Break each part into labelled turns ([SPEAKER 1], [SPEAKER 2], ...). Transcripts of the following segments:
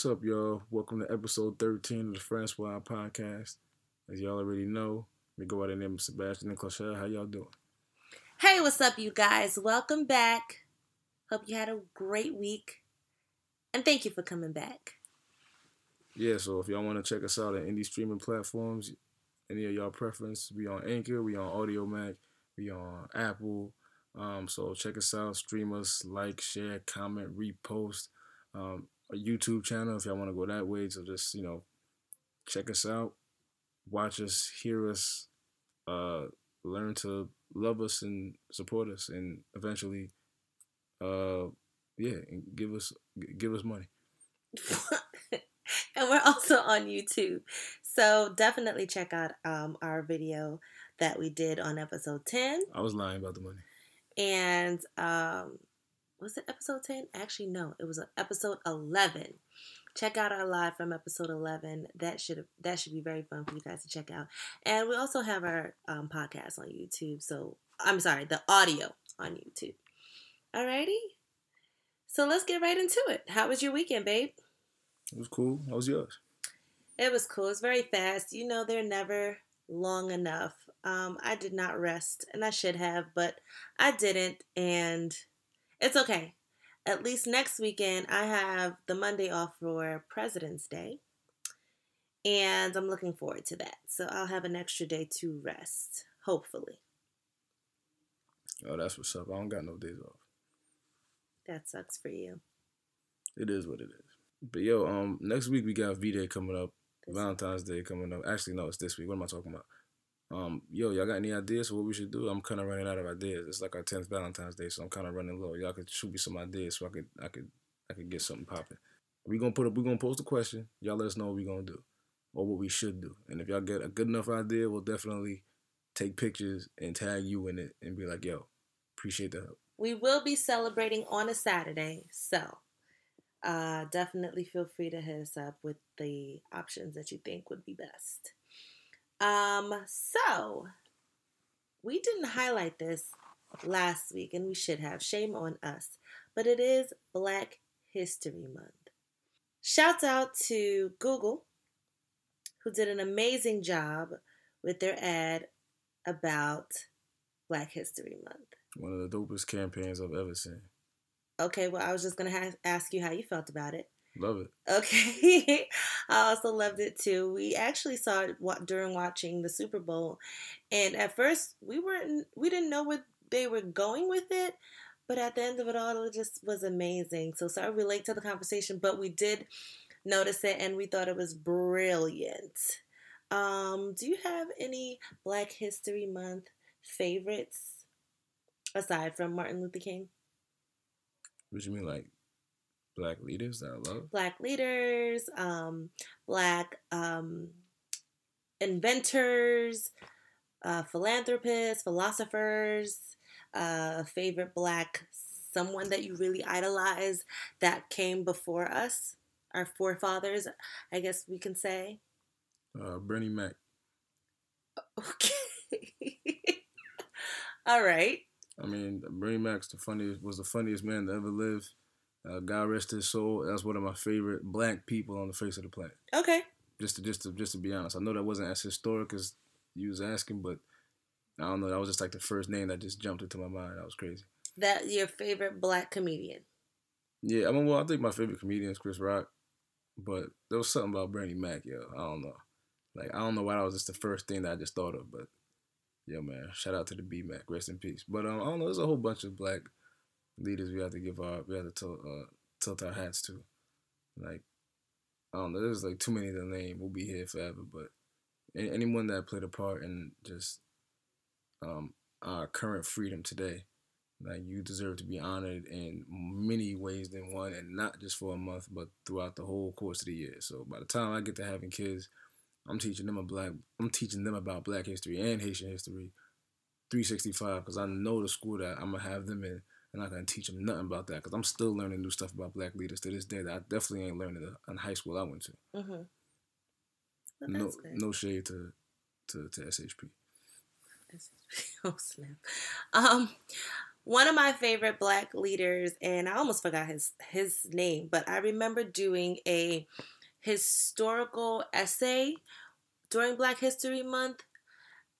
[SPEAKER 1] What's up, y'all? Welcome to episode 13 of the Francois podcast. As y'all already know, we go by the name of Sebastien and Claushelle. How y'all doing?
[SPEAKER 2] Hey, what's up, you guys? Welcome back. Hope you had a great week. And thank you for coming back.
[SPEAKER 1] Yeah, so if y'all want to check us out on any streaming platforms, any of y'all preference, we on Anchor, we on Audiomack, we on Apple. Um, so check us out, stream us, like, share, comment, repost. Um, a YouTube channel if y'all want to go that way. So just you know, check us out, watch us, hear us, uh, learn to love us and support us, and eventually, uh, yeah, and give us give us money.
[SPEAKER 2] and we're also on YouTube. So definitely check out um, our video that we did on episode 10.
[SPEAKER 1] I was lying about the money.
[SPEAKER 2] And um, was it episode 10? Actually, no, it was episode 11. Check out our live from episode 11. That should that should be very fun for you guys to check out. And we also have our um, podcast on YouTube. So I'm sorry, the audio on YouTube. Alrighty. So let's get right into it. How was your weekend, babe?
[SPEAKER 1] It was cool. How was yours?
[SPEAKER 2] It was cool. It's very fast. You know, they're never long enough. Um, I did not rest, and I should have, but I didn't, and it's okay. At least next weekend, I have the Monday off for President's Day, and I'm looking forward to that. So I'll have an extra day to rest, hopefully.
[SPEAKER 1] Oh, that's what's up. I don't got no days off.
[SPEAKER 2] That sucks for you.
[SPEAKER 1] It is what it is. But yo, um, next week we got V Day coming up, Valentine's Day coming up. Actually, no, it's this week. What am I talking about? Um, yo, y'all got any ideas for what we should do? I'm kind of running out of ideas. It's like our tenth Valentine's Day, so I'm kind of running low. Y'all could shoot me some ideas so I could, I could, I could get something popping. We gonna put up. We gonna post a question. Y'all let us know what we gonna do, or what we should do. And if y'all get a good enough idea, we'll definitely take pictures and tag you in it and be like, yo, appreciate the help.
[SPEAKER 2] We will be celebrating on a Saturday, so uh, definitely feel free to hit us up with the options that you think would be best. Um, so we didn't highlight this last week, and we should have. Shame on us. But it is Black History Month. Shouts out to Google, who did an amazing job with their ad about Black History Month.
[SPEAKER 1] One of the dopest campaigns I've ever seen.
[SPEAKER 2] Okay, well, I was just going to ha- ask you how you felt about it.
[SPEAKER 1] Love it.
[SPEAKER 2] Okay. I also loved it too. We actually saw it during watching the Super Bowl. And at first, we weren't we didn't know where they were going with it, but at the end of it all it just was amazing. So sorry we late to the conversation, but we did notice it and we thought it was brilliant. Um, do you have any Black History Month favorites aside from Martin Luther King?
[SPEAKER 1] What do you mean like black leaders that I love?
[SPEAKER 2] Black leaders, um, black um, inventors, uh, philanthropists, philosophers, uh, favorite black someone that you really idolize that came before us, our forefathers, I guess we can say.
[SPEAKER 1] Uh, Bernie Mac.
[SPEAKER 2] Okay. All right.
[SPEAKER 1] I mean, Bernie Mac's the funniest was the funniest man to ever live. Uh, God rest his soul. That's one of my favorite black people on the face of the planet.
[SPEAKER 2] Okay.
[SPEAKER 1] Just to just to just to be honest, I know that wasn't as historic as you was asking, but I don't know. That was just like the first name that just jumped into my mind. That was crazy.
[SPEAKER 2] That your favorite black comedian?
[SPEAKER 1] Yeah, I mean, well, I think my favorite comedian is Chris Rock, but there was something about Bernie Mac, yo. I don't know. Like I don't know why that was just the first thing that I just thought of, but yeah, man. Shout out to the B Mac, rest in peace. But um, I don't know. There's a whole bunch of black leaders we have to give our we have to tilt, uh, tilt our hats to. Like I don't know, there's like too many to name. We'll be here forever, but anyone that played a part in just um, our current freedom today, like you deserve to be honored in many ways than one, and not just for a month, but throughout the whole course of the year. So by the time I get to having kids, I'm teaching them a black. I'm teaching them about Black history and Haitian history, 365, because I know the school that I'm gonna have them in I'm not gonna teach them nothing about that because I'm still learning new stuff about black leaders to this day that I definitely ain't learning in high school I went to. Mm-hmm. Well, no, no shade to to, to SHP.
[SPEAKER 2] oh snap! Um, one of my favorite black leaders, and I almost forgot his his name, but I remember doing a historical essay during Black History Month.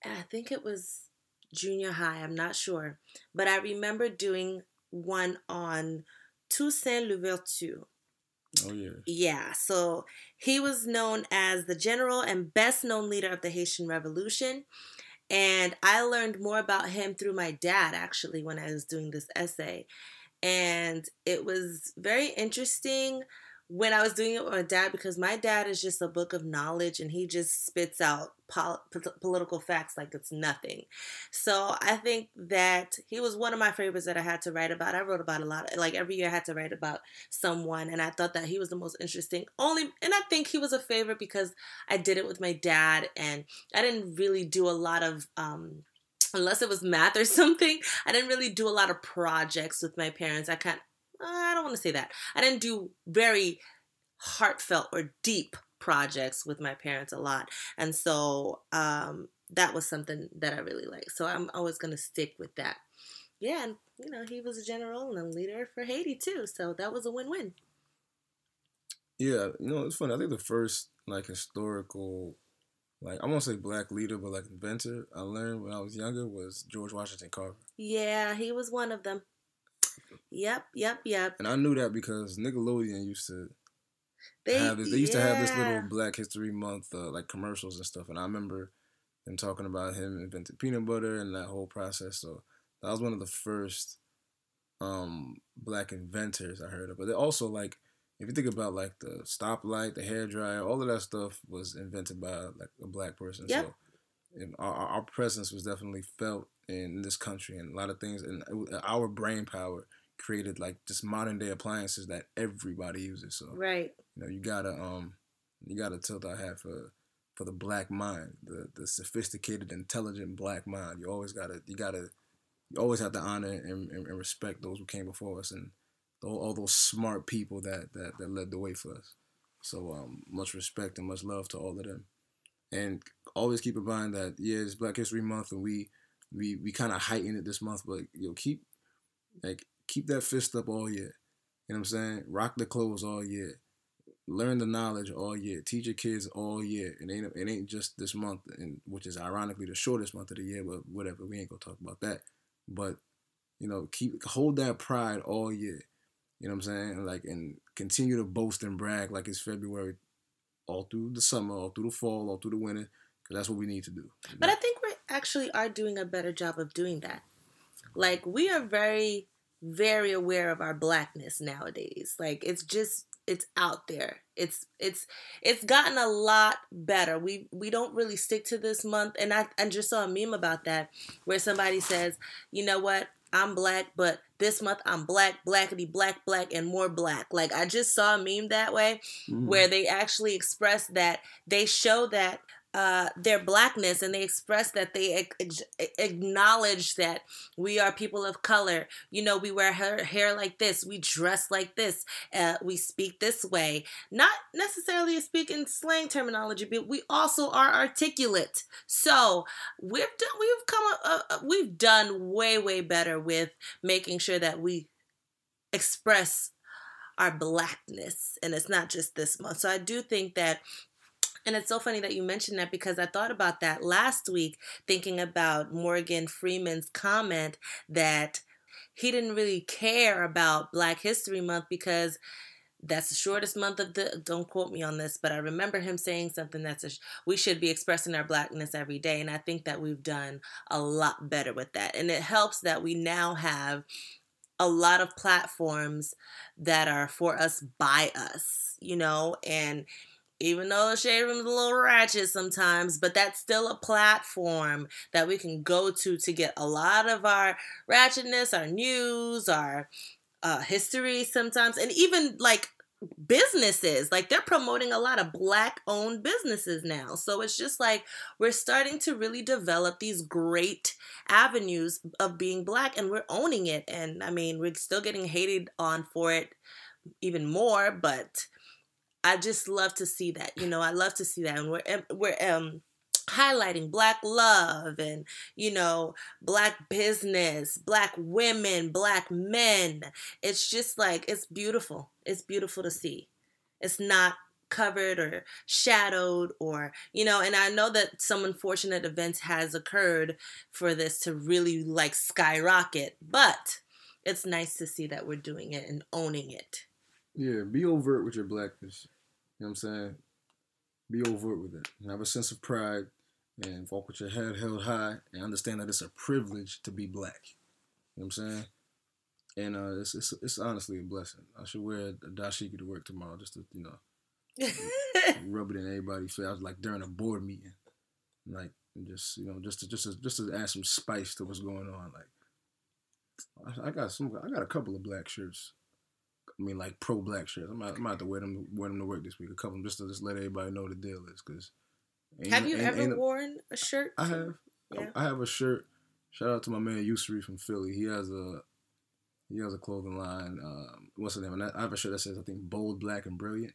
[SPEAKER 2] And I think it was junior high, I'm not sure. But I remember doing one on Toussaint Louverture.
[SPEAKER 1] Oh yeah.
[SPEAKER 2] Yeah, so he was known as the general and best known leader of the Haitian Revolution. And I learned more about him through my dad actually when I was doing this essay. And it was very interesting when I was doing it with my dad because my dad is just a book of knowledge and he just spits out pol- political facts like it's nothing. So I think that he was one of my favorites that I had to write about. I wrote about a lot, like every year I had to write about someone, and I thought that he was the most interesting. Only, and I think he was a favorite because I did it with my dad, and I didn't really do a lot of. Um, unless it was math or something, I didn't really do a lot of projects with my parents. I can't I don't want to say that. I didn't do very heartfelt or deep projects with my parents a lot. And so um, that was something that I really liked. So I'm always going to stick with that. Yeah, and you know, he was a general and a leader for Haiti too. So that was a win win.
[SPEAKER 1] Yeah, you know, it's funny. I think the first like historical like I won't say black leader, but like inventor I learned when I was younger was George Washington Carver.
[SPEAKER 2] Yeah, he was one of them. Yep, yep, yep.
[SPEAKER 1] And I knew that because Nickelodeon used to they, have this, they used yeah. to have this little Black History Month uh, like commercials and stuff, and I remember them talking about him invented peanut butter and that whole process. So that was one of the first um, black inventors I heard of. But they also like if you think about like the stoplight, the hair dryer, all of that stuff was invented by like a black person. Yep. So and our, our presence was definitely felt in this country and a lot of things. And our brain power created like just modern day appliances that everybody uses. So
[SPEAKER 2] right.
[SPEAKER 1] you know you gotta um you gotta tilt our hat for for the black mind the the sophisticated intelligent black mind. You always gotta you gotta you always have to honor and, and, and respect those who came before us and all, all those smart people that, that that led the way for us. So um much respect and much love to all of them and always keep in mind that yeah it's black history month and we we we kind of heighten it this month, but you know, keep like keep that fist up all year. You know what I'm saying? Rock the clothes all year. Learn the knowledge all year. Teach your kids all year. It ain't it ain't just this month, and which is ironically the shortest month of the year. But whatever, we ain't gonna talk about that. But you know, keep hold that pride all year. You know what I'm saying? Like and continue to boast and brag like it's February, all through the summer, all through the fall, all through the winter, because that's what we need to do.
[SPEAKER 2] But I think we actually are doing a better job of doing that. Like we are very very aware of our blackness nowadays. Like it's just it's out there. It's it's it's gotten a lot better. We we don't really stick to this month and I I just saw a meme about that where somebody says, "You know what? I'm black, but this month I'm black, blackity black, black, and more black. Like I just saw a meme that way mm-hmm. where they actually express that they show that uh, their blackness and they express that they acknowledge that we are people of color. You know, we wear hair, hair like this, we dress like this, uh, we speak this way. Not necessarily speak in slang terminology, but we also are articulate. So we've done, we've come, uh, we've done way way better with making sure that we express our blackness and it's not just this month so i do think that and it's so funny that you mentioned that because I thought about that last week, thinking about Morgan Freeman's comment that he didn't really care about Black History Month because that's the shortest month of the don't quote me on this but i remember him saying something that's a, we should be expressing our blackness every day. And i think that we've done a lot better with that. And it helps that we now have a lot of platforms that are for us by us you know? And even though the shade is a little ratchet sometimes, but that's still a platform that we can go to to get a lot of our ratchetness, our news, our uh, history sometimes, and even like businesses. Like they're promoting a lot of black owned businesses now. So it's just like we're starting to really develop these great avenues of being black and we're owning it. And I mean, we're still getting hated on for it even more, but I just love to see that. You know, I love to see that, and we're we're um highlighting black love and you know black business black women black men. It's just like it's beautiful. It's beautiful to see. It's not covered or shadowed or you know and i know that some unfortunate events has occurred for this to really like skyrocket but it's nice to see that we're doing it and owning it
[SPEAKER 1] Yeah, be overt with your blackness. You know what I'm saying? Be overt with it. And have a sense of pride and walk with your head held high and understand that it's a privilege to be black. You know what I'm saying? And uh, it's, it's it's honestly a blessing. I should wear a dashiki to work tomorrow just to, you know, rub it in everybody's face. I was like during a board meeting. Like and just you know, just to just to, just to add some spice to what's going on. Like I, I got some I got a couple of black shirts. I mean, like pro black shirts. I'm about, I'm about to wear them, wear them to work this week. A couple of them just to just let everybody know the deal is. Cause
[SPEAKER 2] have you ever worn a shirt
[SPEAKER 1] I have.
[SPEAKER 2] Yeah.
[SPEAKER 1] I have a shirt. Shout out to my man Usury from Philly. He has a he has a clothing line. Um, what's the name? And I I have a shirt that says I think bold, black, and brilliant.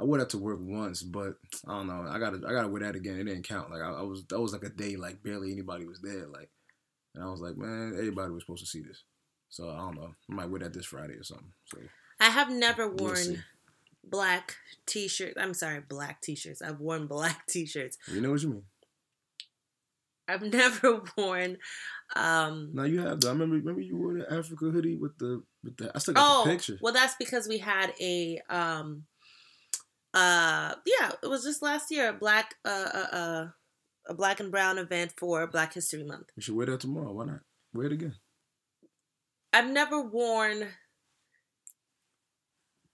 [SPEAKER 1] I wore that to work once, but I don't know. I gotta I gotta wear that again. It didn't count. Like I, I was that was like a day like barely anybody was there. Like, and I was like, man, everybody was supposed to see this. So I don't know. I might wear that this Friday or something. So
[SPEAKER 2] I have never
[SPEAKER 1] We'll
[SPEAKER 2] worn black t-shirts. I'm sorry, black t-shirts. I've worn black t-shirts.
[SPEAKER 1] you know what you mean.
[SPEAKER 2] I've never worn um
[SPEAKER 1] Now you have. The, I remember. Remember you wore the Africa hoodie with the with the. I still got
[SPEAKER 2] Oh,
[SPEAKER 1] the picture.
[SPEAKER 2] well that's because we had a um uh yeah, it was just last year a black uh uh, uh a black and brown event for Black History Month.
[SPEAKER 1] You should wear that tomorrow. Why not? Wear it again.
[SPEAKER 2] I've never worn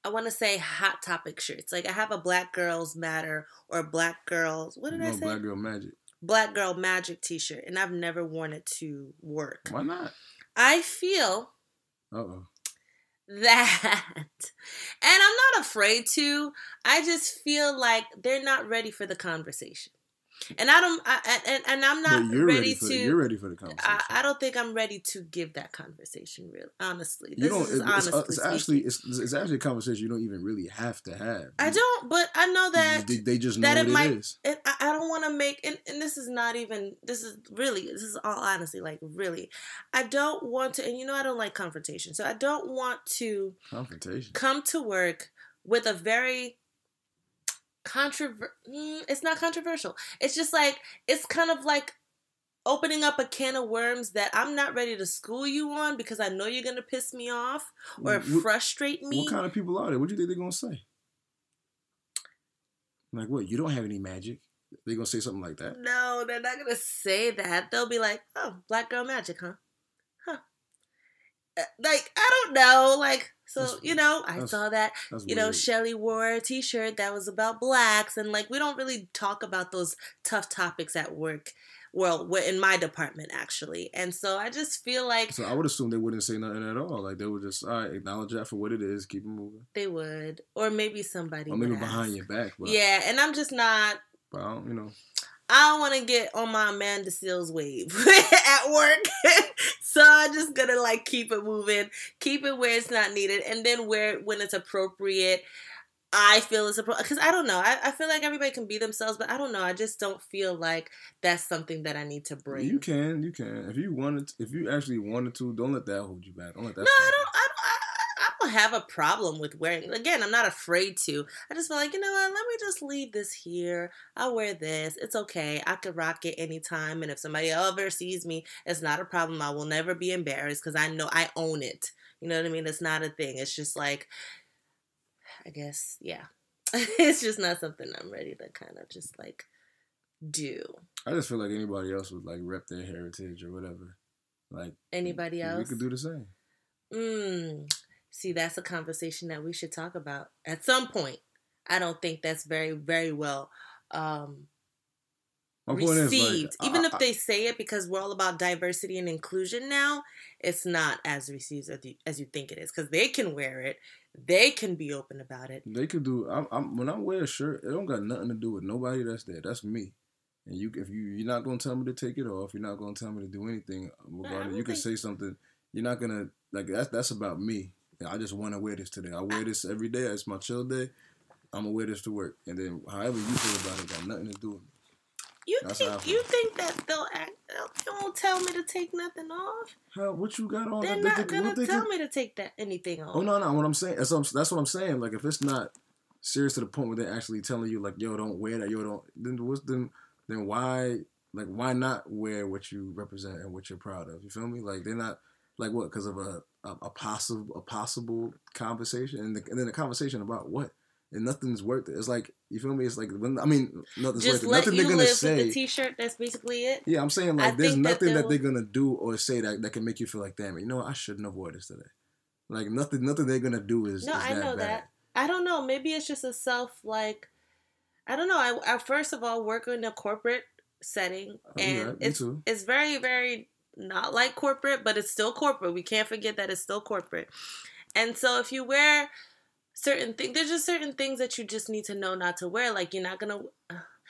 [SPEAKER 2] I want to say hot topic shirts. Like I have a Black Girls Matter or Black Girls. What did
[SPEAKER 1] you
[SPEAKER 2] I say?
[SPEAKER 1] Black girl magic.
[SPEAKER 2] Black Girl Magic T-shirt, and I've never worn it to work.
[SPEAKER 1] Why not?
[SPEAKER 2] I feel
[SPEAKER 1] oh.
[SPEAKER 2] that, and I'm not afraid to. I just feel like they're not ready for the conversation, and I don't. I, and and I'm not
[SPEAKER 1] you're
[SPEAKER 2] ready,
[SPEAKER 1] ready for
[SPEAKER 2] to.
[SPEAKER 1] the, you're ready for the conversation.
[SPEAKER 2] I, I don't think I'm ready to give that conversation. Real, honestly,
[SPEAKER 1] you
[SPEAKER 2] this
[SPEAKER 1] don't.
[SPEAKER 2] is
[SPEAKER 1] It's, uh, it's,
[SPEAKER 2] honestly
[SPEAKER 1] it's actually it's, it's actually a conversation you don't even really have to have.
[SPEAKER 2] I don't, but I know that
[SPEAKER 1] they, they just know
[SPEAKER 2] that it
[SPEAKER 1] it
[SPEAKER 2] might-
[SPEAKER 1] is.
[SPEAKER 2] and I, I don't want to make and, and this is not even this is really this is all honestly like really i don't want to and you know i don't like confrontation so i don't want to
[SPEAKER 1] Confrontation.
[SPEAKER 2] come to work with a very controver mm, it's not controversial it's just like it's kind of like opening up a can of worms that i'm not ready to school you on because i know you're gonna piss me off or
[SPEAKER 1] What-
[SPEAKER 2] frustrate me
[SPEAKER 1] What kind of people are they? What do you think they're gonna say? Like what? You don't have any magic. They're gonna say something like that?
[SPEAKER 2] No, they're not gonna say that. They'll be like, "Oh, black girl magic, huh? Huh? Uh, Like I don't know. Like so,
[SPEAKER 1] That's-
[SPEAKER 2] you know, I saw that. You know,
[SPEAKER 1] weird.
[SPEAKER 2] Shelly wore a T-shirt that was about blacks, and like we don't really talk about those tough topics at work. Well, in my department actually, and so I just feel like
[SPEAKER 1] So I would assume they wouldn't say nothing at all. Like they would just, all right, acknowledge that for what it is, keep it moving.
[SPEAKER 2] they would, or maybe somebody.
[SPEAKER 1] Or maybe behind
[SPEAKER 2] ask.
[SPEAKER 1] your back, but
[SPEAKER 2] Yeah, and I'm just not.
[SPEAKER 1] but I don't, you know,
[SPEAKER 2] I don't want to get on my Amanda Seales wave at work. so I'm just going to like keep it moving, keep it where it's not needed, and then where when it's appropriate, I feel it's appropriate. Because I don't know. I, I feel like everybody can be themselves, but I don't know. I just don't feel like that's something that I need to bring.
[SPEAKER 1] you can, you can. If you wanted, if you actually wanted to, don't let that hold you back. Don't let that.
[SPEAKER 2] no, I don't. I don't. Don't have a problem with wearing. Again, I'm not afraid to. I just feel like you know what. Let me just leave this here. I'll wear this. It's okay. I could rock it anytime. And if somebody ever sees me, it's not a problem. I will never be embarrassed because I know I own it. You know what I mean? It's not a thing. It's just like, I guess, yeah. it's just not something I'm ready to kind of just like do.
[SPEAKER 1] I just feel like anybody else would like rep their heritage or whatever. Like
[SPEAKER 2] Anybody else, we
[SPEAKER 1] could do the same.
[SPEAKER 2] Mm. See, that's a conversation that we should talk about at some point. I don't think that's very, very well um, received.
[SPEAKER 1] like,
[SPEAKER 2] Even if they say it, because we're all about diversity and inclusion now, it's not as received as you, as you think it is. Because they can wear it, they can be open about it.
[SPEAKER 1] They could do. I'm, I'm when I wear a shirt, it don't got nothing to do with nobody that's there. That's me. And you, if you, you're not gonna tell me to take it off. You're not gonna tell me to do anything about You can say something. You're not gonna like that's that's about me. I just want to wear this today. I wear this every day. It's my chill day. I'm gonna wear this to work. And then however you feel about it, got nothing to do with me.
[SPEAKER 2] You think you think that they'll act? They won't tell me to take nothing off.
[SPEAKER 1] How, what you got on?
[SPEAKER 2] They're not gonna tell can... me to take that anything oh, off.
[SPEAKER 1] Oh no, no. What I'm saying that's what I'm, that's what I'm saying. Like if it's not serious to the point where they're actually telling you like, yo, don't wear that. Yo, don't. Then what's then then why like why not wear what you represent and what you're proud of? You feel me? Like they're not like what because of a, a, a possible a possible conversation and, the, and then a conversation about what and nothing's worth it. It's like you feel me. It's like when I mean nothing's
[SPEAKER 2] Just
[SPEAKER 1] worth it. Nothing they're gonna say.
[SPEAKER 2] the t-shirt. That's basically it.
[SPEAKER 1] Yeah, I'm saying like I there's nothing that, that, they're gonna do or say that that can make you feel like damn it. You know what? I shouldn't have wore this today. Like nothing. Nothing they're gonna do is.
[SPEAKER 2] No,
[SPEAKER 1] is
[SPEAKER 2] I know
[SPEAKER 1] bad.
[SPEAKER 2] that. I don't know. Maybe it's just a self like. I don't know. I, I first of all work in a corporate setting, oh, and right. it's it's very very not like corporate, but it's still corporate. We can't forget that it's still corporate. And so if you wear certain things. There's just certain things that you just need to know not to wear. Like you're not gonna.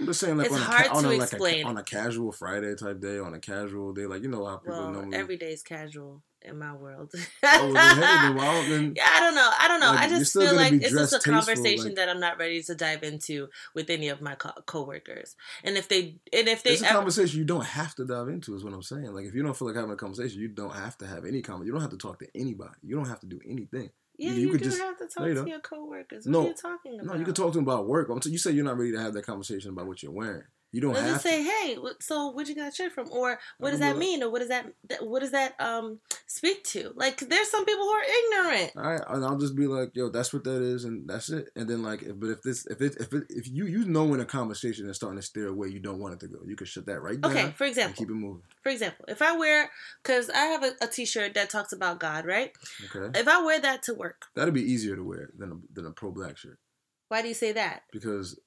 [SPEAKER 1] I'm just saying, like it's on hard a, ca- on to a, explain. a, on a casual Friday type day, on a casual day, like you know how people
[SPEAKER 2] well,
[SPEAKER 1] normally.
[SPEAKER 2] Every day is casual in my world. oh, then, hey, then, yeah, I don't know. I don't know. Like, I just feel like it's just a conversation like, that I'm not ready to dive into with any of my co- coworkers. And if they and if they,
[SPEAKER 1] it's a ever, conversation you don't have to dive into. Is what I'm saying. Like if you don't feel like having a conversation, you don't have to have any comment. You don't have to talk to anybody. You don't have to do anything.
[SPEAKER 2] Yeah, you, you, you could do just, have to talk no, to your coworkers. What no, are you talking about?
[SPEAKER 1] No, you can talk to them about work. Until you say you're not ready to have that conversation about what you're wearing. You don't have
[SPEAKER 2] just say, "Hey, so where'd you get that shirt from?" Or what does that mean? Or what does that what does that um speak to? Like, there's some people who are ignorant.
[SPEAKER 1] All right, and I'll just be like, "Yo, that's what that is, and that's it." And then like, but if this, if it, if it, if you you know when a conversation is starting to steer away, you don't want it to go. You can shut that right down.
[SPEAKER 2] Okay, for example,
[SPEAKER 1] keep it moving.
[SPEAKER 2] For example, if I wear, because I have a a T-shirt that talks about God, right? Okay. If I wear that to work,
[SPEAKER 1] that'd be easier to wear than a than a pro black shirt.
[SPEAKER 2] Why do you say that?
[SPEAKER 1] Because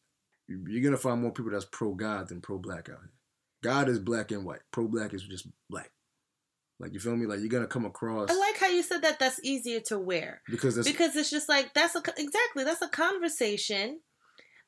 [SPEAKER 1] you're gonna find more people that's pro God than pro black out here. God is black and white. Pro black is just black. Like you feel me? Like you're gonna come across.
[SPEAKER 2] I like how you said that. That's easier to wear
[SPEAKER 1] because
[SPEAKER 2] because it's just like that's a exactly that's a conversation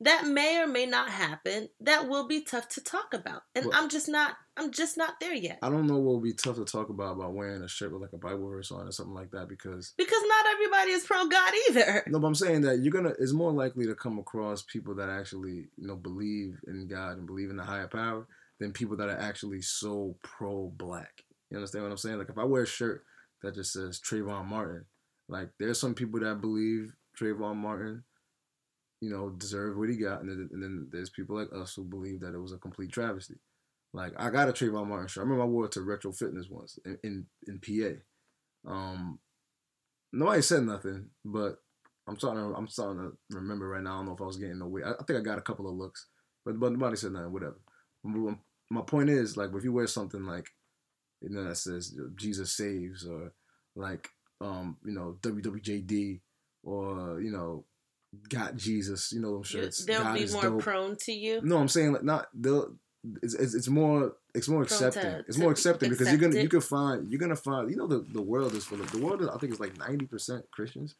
[SPEAKER 2] that may or may not happen that will be tough to talk about and well, i'm just not i'm just not there yet.
[SPEAKER 1] I don't know what will be tough to talk about about wearing a shirt with like a bible verse on or something like that because
[SPEAKER 2] because not everybody is pro god either.
[SPEAKER 1] No but i'm saying that you're gonna it's more likely to come across people that actually you know believe in god and believe in the higher power than people that are actually so pro black you understand what i'm saying? Like if i wear a shirt that just says Trayvon Martin like there's some people that believe Trayvon Martin you know, deserve what he got, and then, and then there's people like us who believe that it was a complete travesty. Like I got a Trayvon Martin shirt. I remember I wore it to Retro Fitness once in in, in PA. Um, nobody said nothing, but I'm starting to I'm starting to remember right now. I don't know if I was getting away. I, I think I got a couple of looks, but but nobody said nothing. Whatever. My point is like if you wear something like you know that says Jesus saves or like um you know WWJD or you know got Jesus, you know them shirts.
[SPEAKER 2] They'll
[SPEAKER 1] God
[SPEAKER 2] be more dope. prone to you.
[SPEAKER 1] No, I'm saying like not they'll. It's, it's, it's more it's more accepting. To, it's more accepting because you're gonna you can find you're gonna find you know the, the world is full of the world is, I think it's like ninety percent Christians.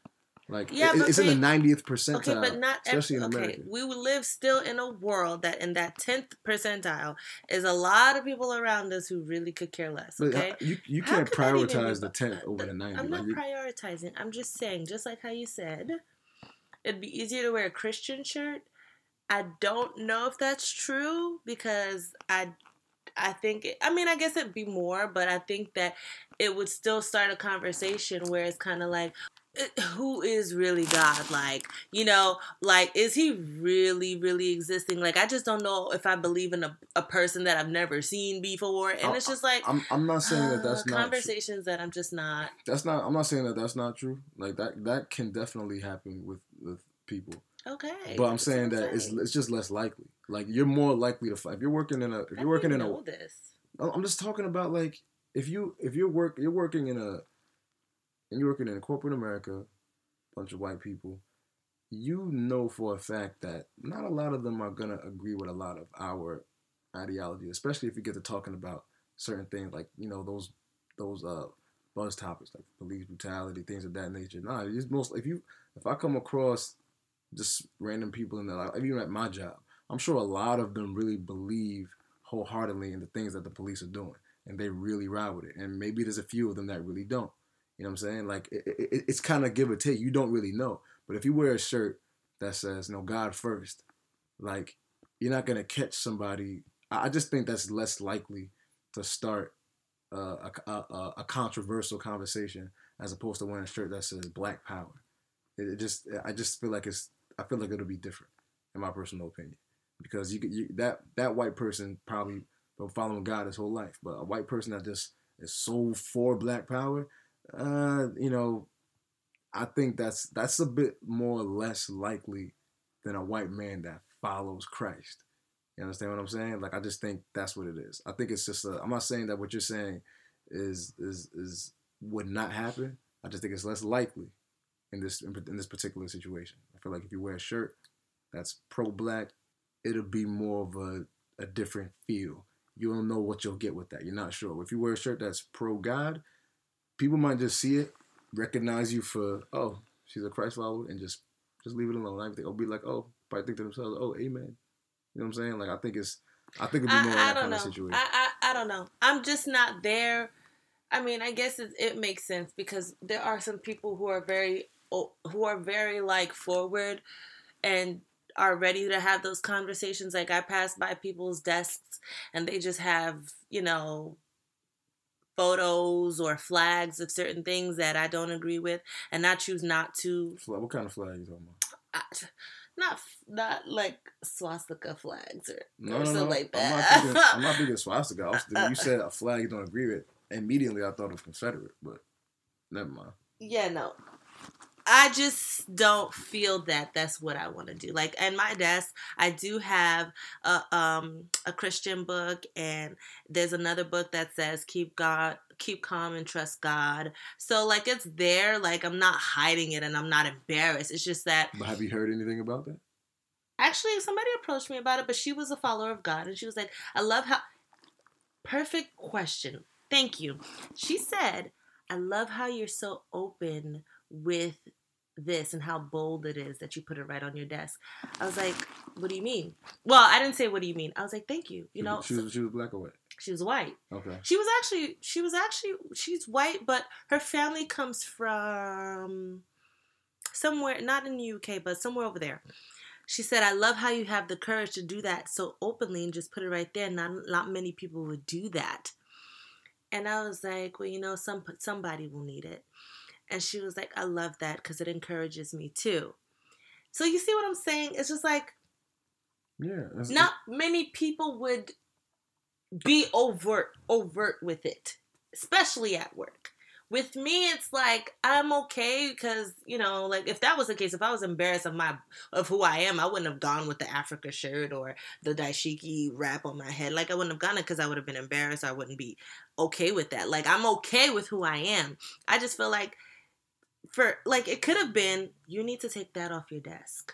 [SPEAKER 1] Like yeah, it, it's they, in the ninetieth percentile, okay, but not especially every, in America.
[SPEAKER 2] Okay, we live still in a world that in that tenth percentile is a lot of people around us who really could care less. Uh, okay,
[SPEAKER 1] you you can't prioritize the tenth over the ninety.
[SPEAKER 2] I'm not like prioritizing. I'm just saying, just like how you said, it'd be easier to wear a Christian shirt. I don't know if that's true because I I think it, I mean I guess it'd be more, but I think that it would still start a conversation where it's kind of like who is really God? Like, you know, like, is he really, really existing? Like, I just don't know if I believe in a, a person that I've never seen before. And I, it's just like,
[SPEAKER 1] I'm, I'm not saying uh, that that's
[SPEAKER 2] not conversations that I'm just not.
[SPEAKER 1] That's not, I'm not saying that that's not true. Like, that, that can definitely happen with, with people.
[SPEAKER 2] Okay.
[SPEAKER 1] But I'm saying that it's, it's just less likely. Like, you're more likely to fight. If you're working in a, if you're working in a,
[SPEAKER 2] this.
[SPEAKER 1] I'm just talking about like, if you, if you're work, you're working in a, and you're working in corporate America, bunch of white people, you know for a fact that not a lot of them are gonna agree with a lot of our ideology, especially if you get to talking about certain things like you know those those uh buzz topics like police brutality, things of that nature. Nah, it's most if you if I come across just random people in there, like even at my job, I'm sure a lot of them really believe wholeheartedly in the things that the police are doing, and they really ride with it. And maybe there's a few of them that really don't. You know what I'm saying? Like it, it, it's kind of give or take. You don't really know. But if you wear a shirt that says, "No God first, like you're not gonna catch somebody I just think that's less likely to start uh, a, a a controversial conversation as opposed to wearing a shirt that says Black Power. It, it just I just feel like it's I feel like it'll be different in my personal opinion because you, you that that white person probably been following God his whole life, but a white person that just is so for Black Power, uh, you know, I think that's that's a bit more or less likely than a white man that follows Christ. You understand what I'm saying? Like I just think that's what it is. I think it's just a, I'm not saying that what you're saying is is is would not happen. I just think it's less likely in this in this particular situation. I feel like if you wear a shirt that's pro black, it'll be more of a, a different feel. You don't know what you'll get with that. You're not sure. If you wear a shirt that's pro God, people might just see it, recognize you for oh she's a Christ follower, and just just leave it alone. Everything will be like oh, probably think to themselves oh amen. You know what I'm saying? Like I think it's I think it'll be more
[SPEAKER 2] I, I
[SPEAKER 1] that
[SPEAKER 2] don't
[SPEAKER 1] kind
[SPEAKER 2] know.
[SPEAKER 1] of situation.
[SPEAKER 2] I, I I don't know. I'm just not there. I mean, I guess it, it makes sense because there are some people who are very who are very like forward and are ready to have those conversations. Like I pass by people's desks and they just have you know photos or flags of certain things that I don't agree with, and I choose not to.
[SPEAKER 1] What kind of flag you talking about?
[SPEAKER 2] I, not not like swastika flags or,
[SPEAKER 1] No,
[SPEAKER 2] or
[SPEAKER 1] no,
[SPEAKER 2] something
[SPEAKER 1] no.
[SPEAKER 2] like
[SPEAKER 1] I'm not
[SPEAKER 2] that.
[SPEAKER 1] thinking, I'm not thinking swastika. I was, when you said a flag you don't agree with, immediately I thought of Confederate, but never mind.
[SPEAKER 2] yeah, no. I just don't feel that that's what I want to do. Like at my desk, I do have a um a Christian book, and there's another book that says "Keep God, keep calm, and trust God." So like it's there. Like I'm not hiding it, and I'm not embarrassed. It's just that
[SPEAKER 1] But have you heard anything about that?
[SPEAKER 2] actually somebody approached me about it, but she was a follower of God, and she was like, "I love how." Perfect question. Thank you. She said, "I love how you're so open with this and how bold it is that you put it right on your desk." I was like, "What do you mean?" Well, I didn't say, "What do you mean?" I was like, "Thank you." You know,
[SPEAKER 1] she was she was black or white?
[SPEAKER 2] she was white.
[SPEAKER 1] Okay.
[SPEAKER 2] She was actually she was actually she's white, but her family comes from somewhere not in the UK, but somewhere over there. She said, "I love how you have the courage to do that so openly and just put it right there. Not not many people would do that." And I was like, "Well, you know, some somebody will need it." And she was like, "I love that because it encourages me too." So you see what I'm saying? It's just like
[SPEAKER 1] Yeah.
[SPEAKER 2] not many people would be overt overt with it especially at work with me it's like i'm okay because you know like if that was the case if i was embarrassed of my of who i am i wouldn't have gone with the africa shirt or the dashiki wrap on my head like i wouldn't have gone it because i would have been embarrassed i wouldn't be okay with that like i'm okay with who i am i just feel like for like it could have been you need to take that off your desk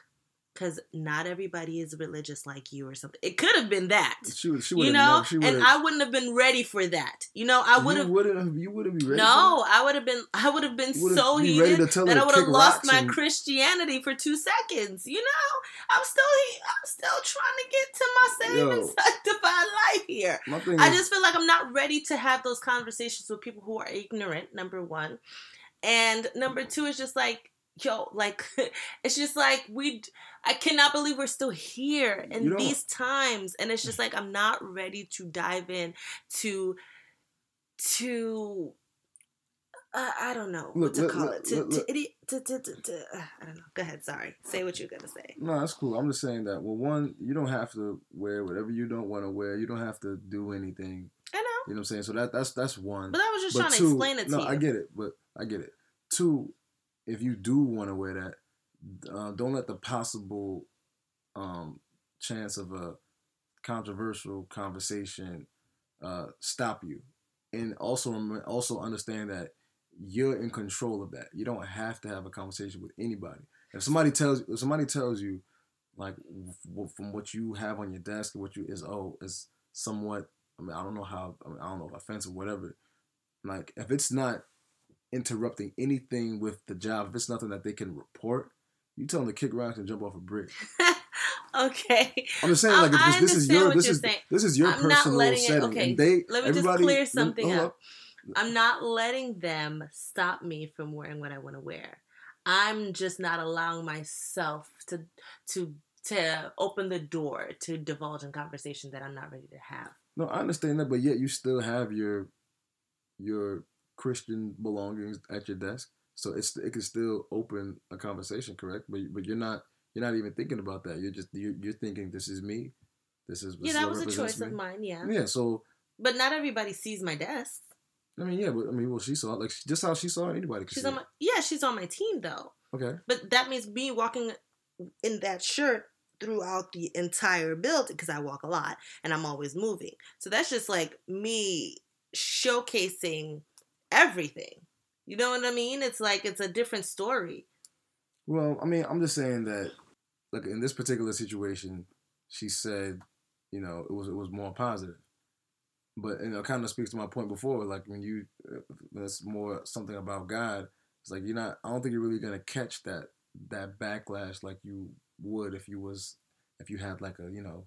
[SPEAKER 2] because not everybody is religious like you or something. It could have been that,
[SPEAKER 1] She would. She
[SPEAKER 2] you
[SPEAKER 1] would
[SPEAKER 2] know,
[SPEAKER 1] Never, she
[SPEAKER 2] and I wouldn't have been ready for that. You know, I would have.
[SPEAKER 1] wouldn't have. You wouldn't be ready.
[SPEAKER 2] No, I would have been. I would have been so
[SPEAKER 1] be
[SPEAKER 2] heated that I would have lost my
[SPEAKER 1] and-
[SPEAKER 2] Christianity for two seconds. You know, I'm still. I'm still trying to get to my saved and sanctified life here. I
[SPEAKER 1] is,
[SPEAKER 2] just feel like I'm not ready to have those conversations with people who are ignorant, number one. And number two is just like, yo, like, it's just like, we, I cannot believe we're still here in these times. And it's just like, I'm not ready to dive in to, to, uh, I don't know what
[SPEAKER 1] Look,
[SPEAKER 2] to
[SPEAKER 1] look,
[SPEAKER 2] call
[SPEAKER 1] look,
[SPEAKER 2] it. To, to,
[SPEAKER 1] look.
[SPEAKER 2] idi- to, to, to, to, uh, I don't know. Go ahead. Sorry. Say what you're going to say.
[SPEAKER 1] No, that's cool. I'm just saying that. Well, one, you don't have to wear whatever you don't want to wear. You don't have to do anything. You know what I'm saying? So that that's that's one.
[SPEAKER 2] But I was just
[SPEAKER 1] But
[SPEAKER 2] trying to explain it to you. no.
[SPEAKER 1] I get it, but I get it. Two, if you do want to wear that, uh, don't let the possible um, chance of a controversial conversation uh, stop you. And also, also understand that you're in control of that. You don't have to have a conversation with anybody. If somebody tells if somebody tells you, like from what you have on your desk, what you is oh is somewhat. I mean, I don't know how. I, mean, I don't know if offensive, whatever. Like if it's not interrupting anything with the job, if it's nothing that they can report, you tell them to kick rocks and jump off a bridge.
[SPEAKER 2] okay.
[SPEAKER 1] I'm just saying, like, this, is your this is
[SPEAKER 2] saying.
[SPEAKER 1] this is your
[SPEAKER 2] I'm not
[SPEAKER 1] personal
[SPEAKER 2] letting it-
[SPEAKER 1] setting,
[SPEAKER 2] okay,
[SPEAKER 1] and they
[SPEAKER 2] let me just clear something up. I'm not letting them stop me from wearing what I want to wear. I'm just not allowing myself to to to open the door to divulge in conversation that I'm not ready to have.
[SPEAKER 1] No, I understand that, but yet you still have your your Christian belongings at your desk, so it's it can still open a conversation, correct? But but you're not you're not even thinking about that. You're just you're, you're thinking this is me. This is
[SPEAKER 2] yeah, that was a choice me. of mine. Yeah.
[SPEAKER 1] Yeah. So.
[SPEAKER 2] But not everybody sees my desk.
[SPEAKER 1] I mean, yeah, but I mean, well, she saw it. like just how she saw it. Anybody
[SPEAKER 2] she's on my yeah, she's on my team though.
[SPEAKER 1] Okay.
[SPEAKER 2] But that means me walking in that shirt throughout the entire building because I walk a lot and I'm always moving. So that's just like me showcasing everything. You know what I mean? It's like it's a different story.
[SPEAKER 1] Well, I mean, I'm just saying that, like in this particular situation, she said, you know, it was it was more positive. But you know, kind of speaks to my point before. Like when you, uh, that's more something about God. It's like you're not. I don't think you're really gonna catch that that backlash like you would if you was if you had like a you know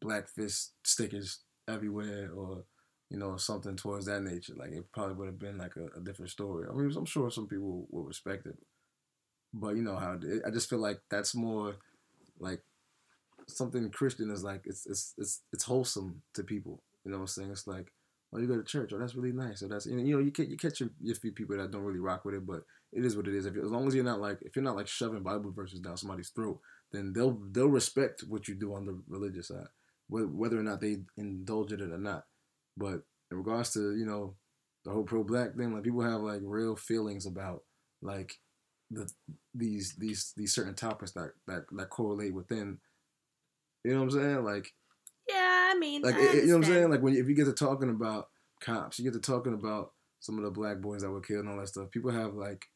[SPEAKER 1] black fist stickers everywhere or you know something towards that nature. Like it probably would have been like a, a different story. I mean, I'm sure some people will respect it, but you know how it, I just feel like that's more like something Christian is like it's it's it's it's wholesome to people. You know what I'm saying? It's like, oh, you go to church. Oh, that's really nice. So that's you know you catch you catch your, your few people that don't really rock with it, but it is what it is. If as long as you're not like if you're not like shoving Bible verses down somebody's throat, then they'll they'll respect what you do on the religious side, whether or not they indulge in it or not. But in regards to you know the whole pro black thing, like people have like real feelings about like the these these these certain topics that that that correlate within. You know what I'm saying? Like
[SPEAKER 2] yeah, I mean,
[SPEAKER 1] like
[SPEAKER 2] I
[SPEAKER 1] you know what I'm saying. Like when if you get to talking about cops, you get to talking about some of the black boys that were killed and all that stuff. People have like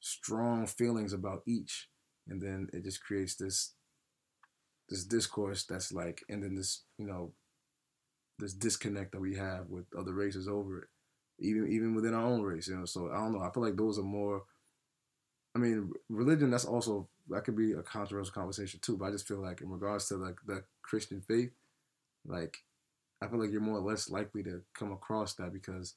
[SPEAKER 1] strong feelings about each, and then it just creates this this discourse that's like, and then this you know this disconnect that we have with other races over it, even even within our own race. You know, so I don't know. I feel like those are more. I mean, religion. That's also that could be a controversial conversation too. But I just feel like in regards to like the Christian faith, like, I feel like you're more or less likely to come across that because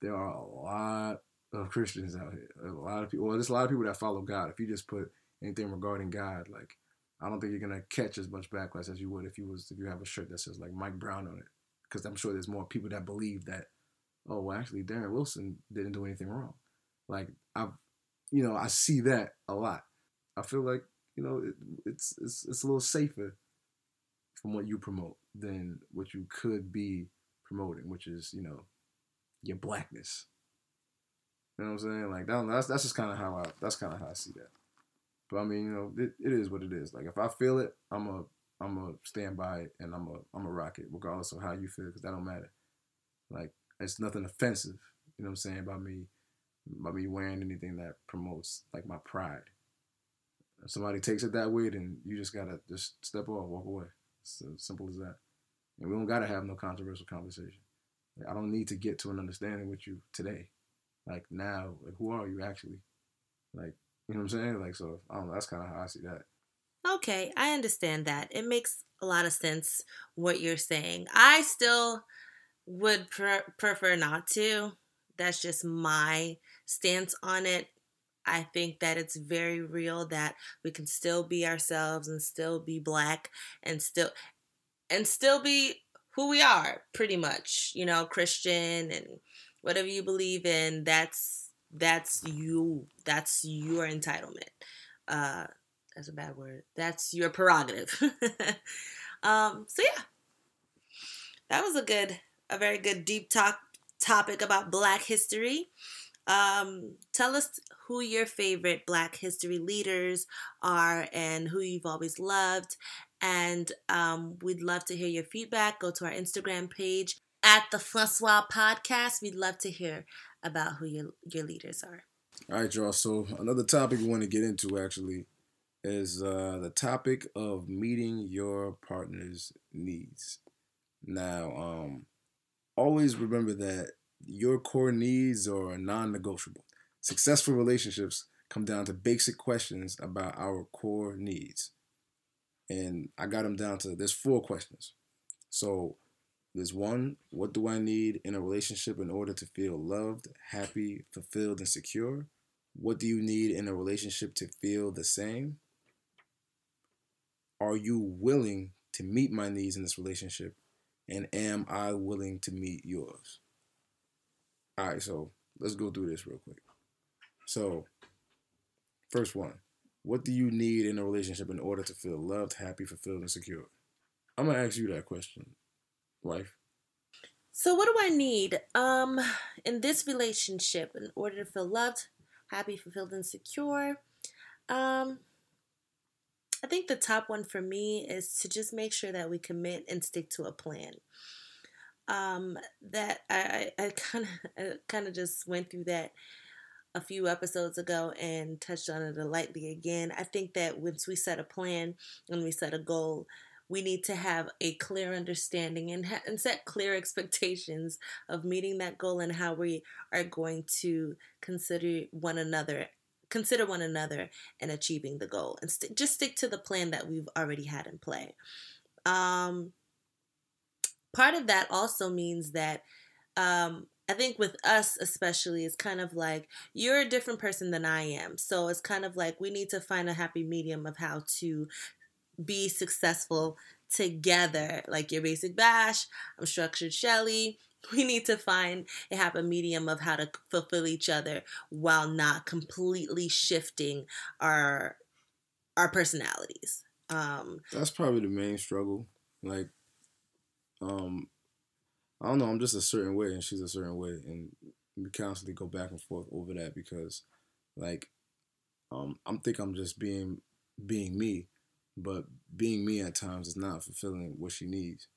[SPEAKER 1] there are a lot of Christians out here. A lot of people. Well, there's a lot of people that follow God. If you just put anything regarding God, like, I don't think you're gonna catch as much backlash as you would if you was if you have a shirt that says like Mike Brown on it. Because I'm sure there's more people that believe that. Oh, well, actually, Darren Wilson didn't do anything wrong. Like I've, you know, I see that a lot. I feel like you know it, it's it's it's a little safer from what you promote than what you could be promoting, which is, you know, your blackness. You know what I'm saying? Like that, that's that's just kind of how I that's kind of how I see that. But I mean, you know, it, it is what it is. Like if I feel it, I'm a I'm a stand by it and I'm a I'm a rock it regardless of how you feel because that don't matter. Like it's nothing offensive. You know what I'm saying about me about me wearing anything that promotes like my pride. If somebody takes it that way, then you just gotta just step off, walk away. It's as simple as that. And we don't gotta have no controversial conversation. Like, I don't need to get to an understanding with you today. Like now, like who are you actually? Like, you know what I'm saying? Like so I don't know, that's kinda how I see that.
[SPEAKER 2] Okay, I understand that. It makes a lot of sense what you're saying. I still would pre- prefer not to. That's just my stance on it. I think that it's very real that we can still be ourselves and still be black and still and still be who we are pretty much, you know, Christian and whatever you believe in, that's that's you. That's your entitlement. Uh that's a bad word. That's your prerogative. um so yeah. That was a good a very good deep talk topic about black history. Um, tell us who your favorite Black history leaders are and who you've always loved. And um, we'd love to hear your feedback. Go to our Instagram page at the Francois Podcast. We'd love to hear about who your, your leaders are.
[SPEAKER 1] All right, y'all. So, another topic we want to get into actually is uh, the topic of meeting your partner's needs. Now, um, always remember that your core needs are non negotiable. Successful relationships come down to basic questions about our core needs. And I got them down to there's four questions. So there's one, what do I need in a relationship in order to feel loved, happy, fulfilled, and secure? What do you need in a relationship to feel the same? are you willing to meet my needs in this relationship? And am I willing to meet yours? All right, so let's go through this real quick. So, first one, what do you need in a relationship in order to feel loved, happy, fulfilled, and secure? I'm gonna ask you that question, wife.
[SPEAKER 2] So what do I need um in this relationship in order to feel loved, happy, fulfilled, and secure? Um I think the top one for me is to just make sure that we commit and stick to a plan. Um, that I I kind of kind of just went through that a few episodes ago and touched on it lightly again. I think that once we set a plan and we set a goal, we need to have a clear understanding and, ha- and set clear expectations of meeting that goal and how we are going to consider one another consider one another and achieving the goal and st- just stick to the plan that we've already had in play um, part of that also means that um, I think with us especially, it's kind of like you're a different person than I am. So it's kind of like we need to find a happy medium of how to be successful together. Like your basic bash, I'm structured Shelly. We need to find a happy medium of how to fulfill each other while not completely shifting our our personalities. Um,
[SPEAKER 1] That's probably the main struggle. Like, um, I don't know. I'm just a certain way, and she's a certain way, and we constantly go back and forth over that because, like, um, I'm think I'm just being being me, but being me at times is not fulfilling what she needs,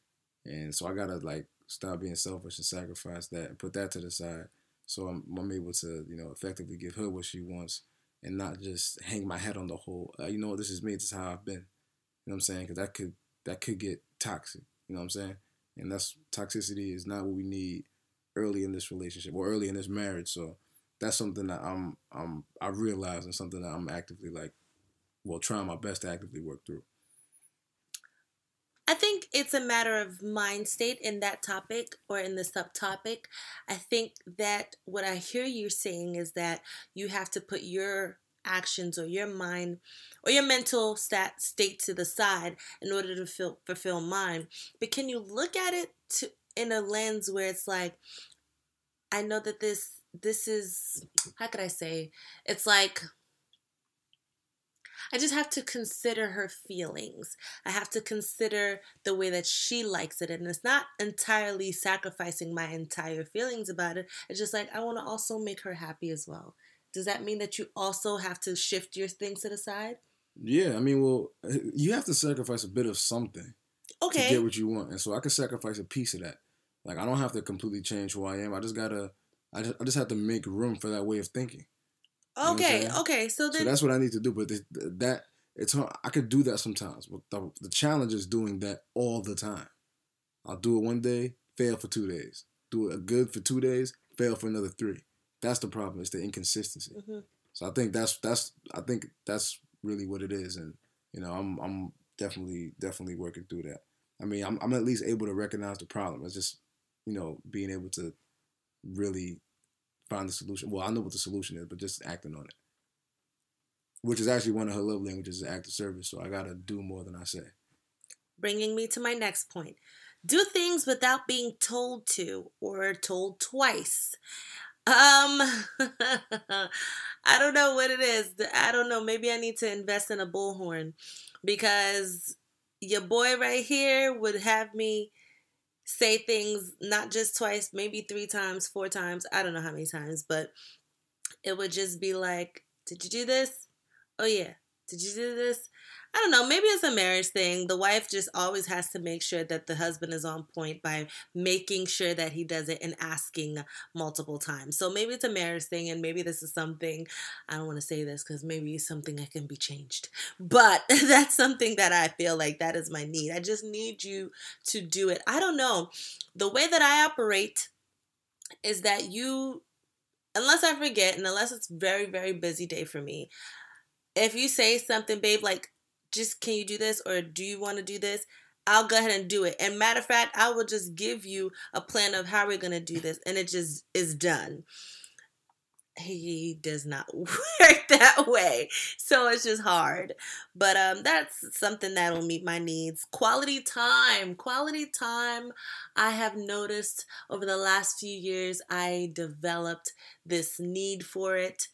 [SPEAKER 1] and so I gotta like stop being selfish and sacrifice that and put that to the side, so I'm I'm able to you know effectively give her what she wants and not just hang my head on the whole. Uh, you know this is me. This is how I've been. You know what I'm saying? Because that could that could get toxic. You know what I'm saying? And that's toxicity is not what we need early in this relationship or early in this marriage. So that's something that I'm I'm I realize and something that I'm actively like, well, trying my best to actively work through.
[SPEAKER 2] I think it's a matter of mind state in that topic or in the subtopic. I think that what I hear you saying is that you have to put your actions or your mind or your mental stat state to the side in order to feel, fulfill mine. But can you look at it to in a lens where it's like, I know that this this is how could I say? It's like I just have to consider her feelings. I have to consider the way that she likes it. And it's not entirely sacrificing my entire feelings about it. It's just like I want to also make her happy as well. Does that mean that you also have to shift your things to the side?
[SPEAKER 1] Yeah, I mean, well, you have to sacrifice a bit of something
[SPEAKER 2] okay.
[SPEAKER 1] to get what you want, and so I can sacrifice a piece of that. Like I don't have to completely change who I am. I just gotta, I just, I just have to make room for that way of thinking.
[SPEAKER 2] Okay, okay. So then,
[SPEAKER 1] so that's what I need to do. But that it's hard. I could do that sometimes. But the, the challenge is doing that all the time. I'll do it one day, fail for two days. Do it good for two days, fail for another three. That's the problem. It's the inconsistency. Mm-hmm. So I think that's that's I think that's really what it is, and you know I'm I'm definitely definitely working through that. I mean I'm I'm at least able to recognize the problem. It's just you know being able to really find the solution. Well, I know what the solution is, but just acting on it, which is actually one of her love languages, is act of service. So I gotta do more than I say.
[SPEAKER 2] Bringing me to my next point. Do things without being told to or told twice. Um, I don't know what it is. I don't know. Maybe I need to invest in a bullhorn because your boy right here would have me say things not just twice, maybe three times, four times. I don't know how many times, but it would just be like, Did you do this? Oh, yeah. Did you do this? I don't know, maybe it's a marriage thing. The wife just always has to make sure that the husband is on point by making sure that he does it and asking multiple times. So maybe it's a marriage thing, and maybe this is something I don't want to say this because maybe it's something that can be changed. But that's something that I feel like that is my need. I just need you to do it. I don't know. The way that I operate is that you, unless I forget, and unless it's very, very busy day for me, if you say something, babe, like just can you do this or do you want to do this? I'll go ahead and do it. And matter of fact, I will just give you a plan of how we're going to do this and it just is done. he does not work that way. So it's just hard. But um that's something that'll meet my needs. Quality time. Quality time. I have noticed over the last few years I developed this need for it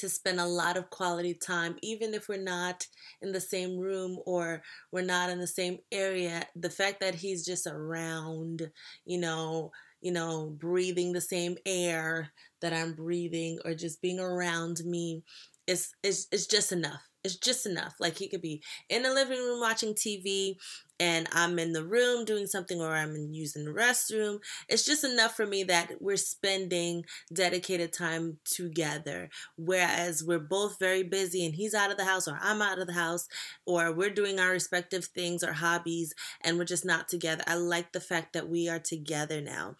[SPEAKER 2] to spend a lot of quality time even if we're not in the same room or we're not in the same area the fact that he's just around you know you know, breathing the same air that I'm breathing or just being around me is is is just enough. It's just enough. Like he could be in the living room watching TV and I'm in the room doing something or I'm using the restroom. It's just enough for me that we're spending dedicated time together. Whereas we're both very busy and he's out of the house or I'm out of the house or we're doing our respective things or hobbies and we're just not together. I like the fact that we are together now.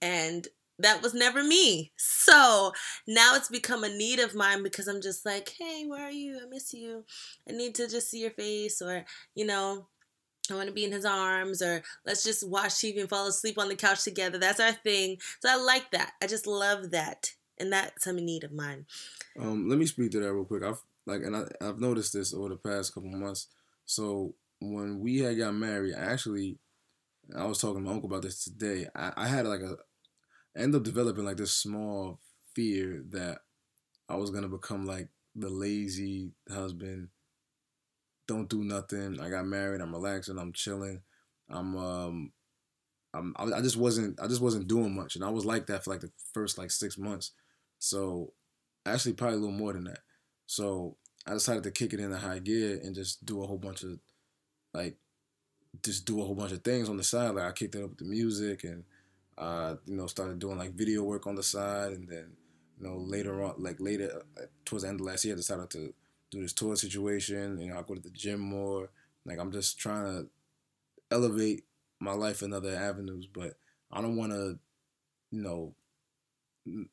[SPEAKER 2] And that was never me. So now it's become a need of mine because I'm just like, hey, where are you? I miss you. I need to just see your face, or, you know, I want to be in his arms, or let's just watch TV and fall asleep on the couch together. That's our thing. So I like that. I just love that. And that's a need of mine.
[SPEAKER 1] Um, let me speak to that real quick. I've like, and I, I've noticed this over the past couple months. So when we had got married, I actually, I was talking to my uncle about this today. I, I had like a, end up developing like this small fear that I was gonna become like the lazy husband. Don't do nothing. I got married. I'm relaxing. I'm chilling. I'm um, I'm I just wasn't I just wasn't doing much, and I was like that for like the first like six months. So actually, probably a little more than that. So I decided to kick it into high gear and just do a whole bunch of like just do a whole bunch of things on the side. Like I kicked it up with the music and uh, you know, started doing like video work on the side, and then you know later on, like later uh, towards the end of last year, I decided to do this tour situation. You know, I go to the gym more. Like I'm just trying to elevate my life in other avenues, but I don't want to, you know,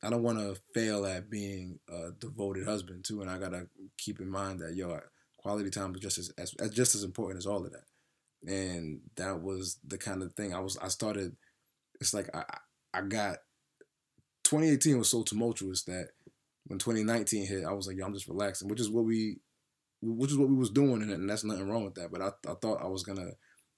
[SPEAKER 1] I don't want to fail at being a devoted husband too, and I gotta keep in mind that yo, quality time is just as, as just as important as all of that. And that was the kind of thing I was. I started it's like I I got 2018 was so tumultuous that when 2019 hit, I was like, yo, I'm just relaxing, which is what we, which is what we was doing, and, that's nothing wrong with that. But I, I thought I was gonna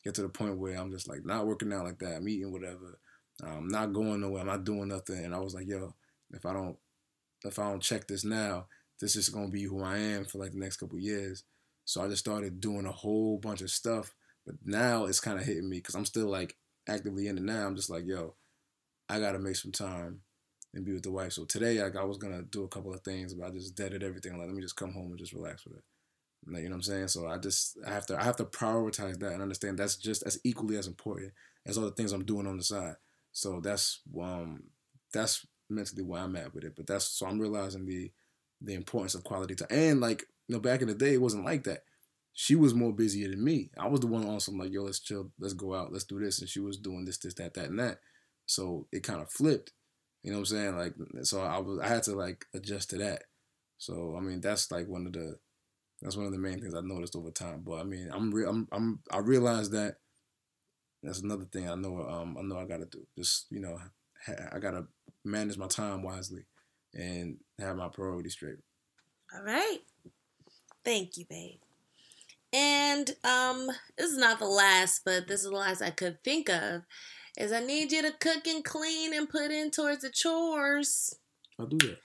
[SPEAKER 1] get to the point where I'm just like not working out like that, I'm eating whatever, I'm not going nowhere, I'm not doing nothing, and I was like, yo, if I don't, if I don't check this now, this is gonna be who I am for like the next couple years. So I just started doing a whole bunch of stuff, but now it's kind of hitting me because I'm still like actively in it now. I'm just like, yo, I gotta make some time and be with the wife. So today, like, I was gonna do a couple of things, but I just deaded everything. Like, let me just come home and just relax with it. You know what I'm saying? So I just I have to I have to prioritize that and understand that's just as equally as important as all the things I'm doing on the side. So that's um that's mentally where I'm at with it. But that's so I'm realizing the the importance of quality time. And like you know, back in the day, it wasn't like that she was more busier than me. I was the one on some like, yo, let's chill, let's go out, let's do this. And she was doing this, this, that, that, and that. So it kind of flipped. You know what I'm saying? Like, so I was, I had to like adjust to that. So I mean, that's like one of the, that's one of the main things I noticed over time. But I mean, I'm, re- I'm, I'm, I realized that that's another thing I know. Um, I know I gotta do. Just you know, I gotta manage my time wisely and have my priorities straight.
[SPEAKER 2] All right. Thank you, babe. And um, this is not the last, but this is the last I could think of. Is I need you to cook and clean and put in towards the chores.
[SPEAKER 1] I'll do that.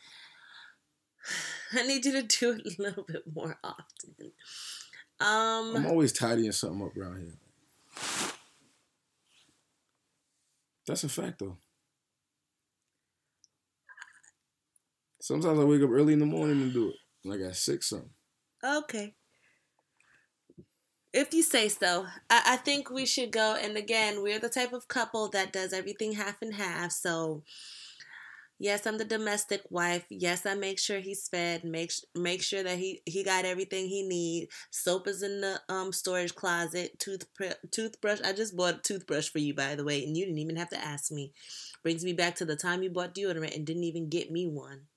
[SPEAKER 2] I need you to do it a little bit more often. Um,
[SPEAKER 1] I'm always tidying something up around here. That's a fact, though. Sometimes I wake up early in the morning and do it, like at six something.
[SPEAKER 2] Okay. If you say so, I, I think we should go. And again, we're the type of couple that does everything half and half. So, yes, I'm the domestic wife. Yes, I make sure he's fed. Make make sure that he he got everything he need. Soap is in the um storage closet. Toothbrush toothbrush. I just bought a toothbrush for you, by the way, and you didn't even have to ask me. Brings me back to the time you bought deodorant and didn't even get me one.